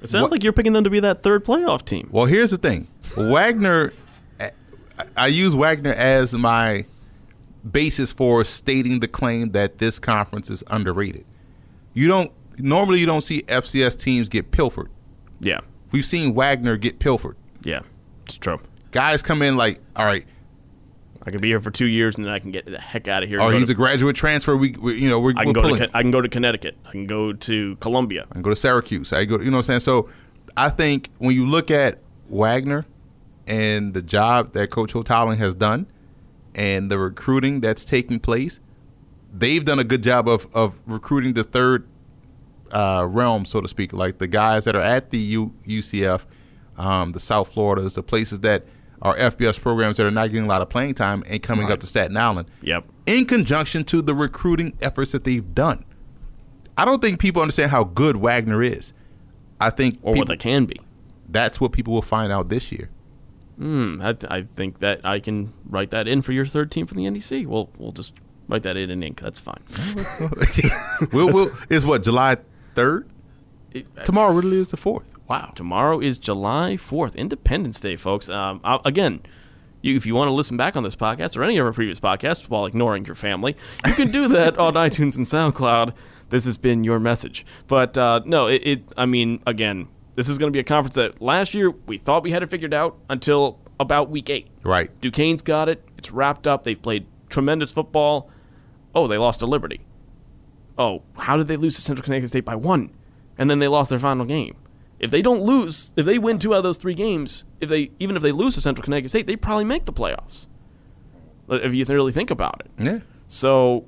It sounds What- like you're picking them to be that third playoff team. Well, here's the thing. Wagner, I- I use Wagner as my basis for stating the claim that this conference is underrated. You don't normally you don't see FCS teams get pilfered. Yeah. We've seen Wagner get pilfered. Yeah. It's true. Guys come in like, all right, I can be here for two years and then I can get the heck out of here. oh, he's to- a graduate transfer. We, we you know, we're, I we're can go pulling. to I can go to Connecticut. I can go to Columbia. I can go to Syracuse. I go, you know what I'm saying? So I think when you look at Wagner and the job that Coach Houghtaling has done and the recruiting that's taking place, they've done a good job of, of recruiting the third uh, realm, so to speak, like the guys that are at the U- UCF, um, the South Floridas, the places that are FBS programs that are not getting a lot of playing time and coming up to Staten Island Yep. in conjunction to the recruiting efforts that they've done. I don't think people understand how good Wagner is. I think Or people, what they can be. that's what people will find out this year. Hmm. I, th- I think that I can write that in for your third team from the NEC. We'll we'll just write that in in ink. That's fine. we'll, we'll, is what July third tomorrow. Really is the fourth. Wow. Tomorrow is July 4th, Independence Day, folks. Um, i again, you, if you want to listen back on this podcast or any of our previous podcasts while ignoring your family, you can do that on iTunes and SoundCloud. This has been your message. But uh, no, it, it, I mean, again, this is going to be a conference that last year we thought we had it figured out until about week eight. Right. Duquesne's got it. It's wrapped up. They've played tremendous football. Oh, they lost to Liberty. Oh, how did they lose to Central Connecticut State by one? And then they lost their final game. If they don't lose, if they win two out of those three games, if they even if they lose to Central Connecticut State, they probably make the playoffs. Uh, If you really think about it. Yeah. So,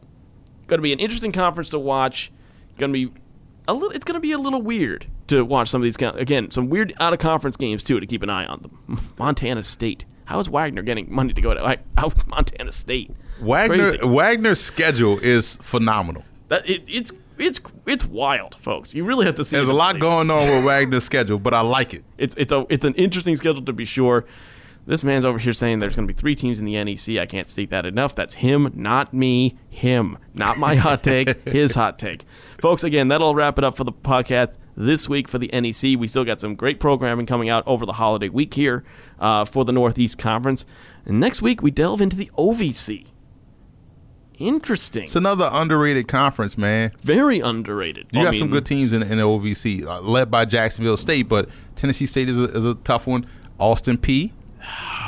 going to be an interesting conference to watch. Going to be a little. It's going to be a little weird to watch some of these. Again, some weird out of conference games too to keep an eye on them. Montana State. How is Wagner getting money to go to like, Montana State? Wagner. Wagner's schedule is phenomenal. That it, it's it's it's wild, folks. You really have to see. There's a lot going on with Wagner's schedule, but I like it. It's it's a it's an interesting schedule to be sure. This man's over here saying there's going to be three teams in the NEC. I can't state that enough. That's him, not me. Him, not my hot take. his hot take, folks. Again, that'll wrap it up for the podcast this week for the NEC. We still got some great programming coming out over the holiday week here uh, for the Northeast Conference. And next week we delve into the OVC. Interesting. It's another underrated conference, man. Very underrated. You I got some good teams in, in the OVC, uh, led by Jacksonville State, but Tennessee State is a, is a tough one. Austin Peay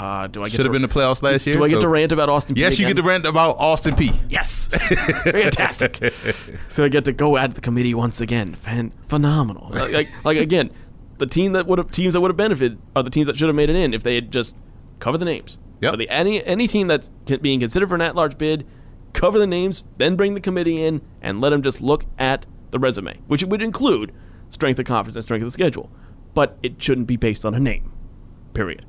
Uh, do I get Should have been the playoffs last year. Do I get so- to rant about Austin? P Yes, you get to rant about Austin Peay. Yes, fantastic. so I get to go at the committee once again. Fan- phenomenal. Like, like, like, again, the team that would have teams that would have benefited are the teams that should have made it in if they had just covered the names. Yep. So the any any team that's being considered for an at-large bid, cover the names, then bring the committee in and let them just look at the resume, which would include strength of conference and strength of the schedule. But it shouldn't be based on a name. Period.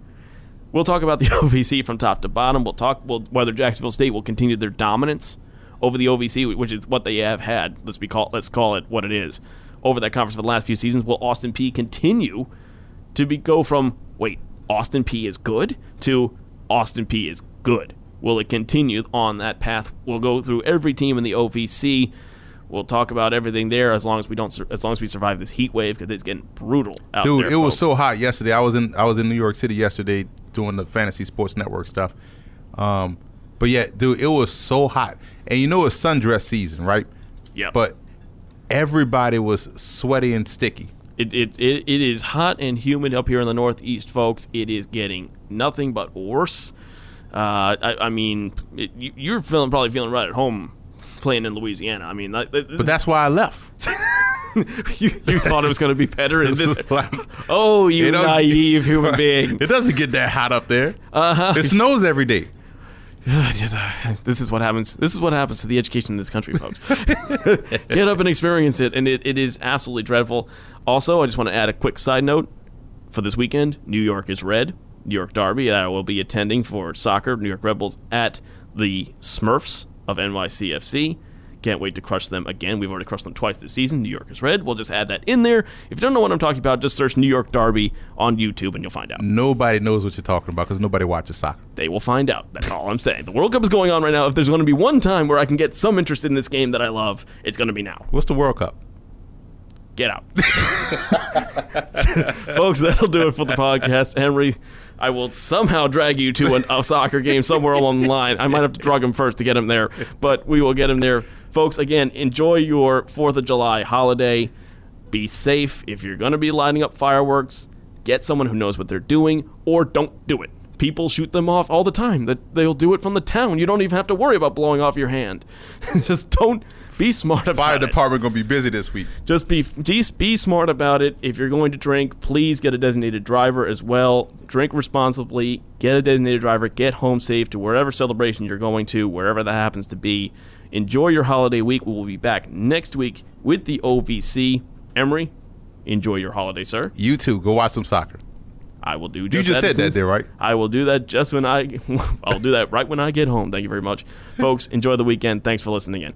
We'll talk about the OVC from top to bottom. We'll talk well, whether Jacksonville State will continue their dominance over the OVC, which is what they have had. Let's be call let's call it what it is over that conference for the last few seasons. Will Austin Peay continue to be go from wait Austin Peay is good to Austin Peay is good? Will it continue on that path? We'll go through every team in the OVC. We'll talk about everything there as long as we don't as long as we survive this heat wave because it's getting brutal out Dude, there. it was so hot yesterday. I was in I was in New York City yesterday doing the Fantasy Sports Network stuff. Um, but yeah, dude, it was so hot. And you know it's sundress season, right? Yeah. But everybody was sweaty and sticky. It, it, it, it is hot and humid up here in the Northeast, folks. It is getting nothing but worse. Uh, I, I mean, it, you, you're feeling probably feeling right at home playing in Louisiana. I mean, But that's why I left. you, you thought it was going to be better in this. Like- Oh, you naive human being! It doesn't get that hot up there. Uh-huh. It snows every day. this is what happens. This is what happens to the education in this country, folks. Get up and experience it, and it, it is absolutely dreadful. Also, I just want to add a quick side note for this weekend. New York is red. New York Derby. I will be attending for soccer. New York Red Bulls at the Smurfs of NYCFC. Can't wait to crush them again. We've already crushed them twice this season. New York is red. We'll just add that in there. If you don't know what I'm talking about, just search New York Derby on YouTube and you'll find out. Nobody knows what you're talking about because nobody watches soccer. They will find out. That's all I'm saying. The World Cup is going on right now. If there's going to be one time where I can get some interest in this game that I love, it's going to be now. What's the World Cup? Get out. Folks, that'll do it for the podcast. Henry, I will somehow drag you to an, a soccer game somewhere along the line. I might have to drug him first to get him there, but we will get him there. Folks, again, enjoy your 4th of July holiday. Be safe. If you're going to be lighting up fireworks, get someone who knows what they're doing or don't do it. People shoot them off all the time. That they'll do it from the town. You don't even have to worry about blowing off your hand. Just don't be smart about Fire it Fire department gonna be busy this week. just be just be smart about it. If you're going to drink, please get a designated driver as well. Drink responsibly. Get a designated driver. Get home safe to wherever celebration you're going to, wherever that happens to be. Enjoy your holiday week. We will be back next week with the OVC. Emery, enjoy your holiday, sir. You too. Go watch some soccer. I will do. You Just just said that there, right? I will do that just when I. I'll do that right when I get home. Thank you very much, folks. Enjoy the weekend. Thanks for listening in.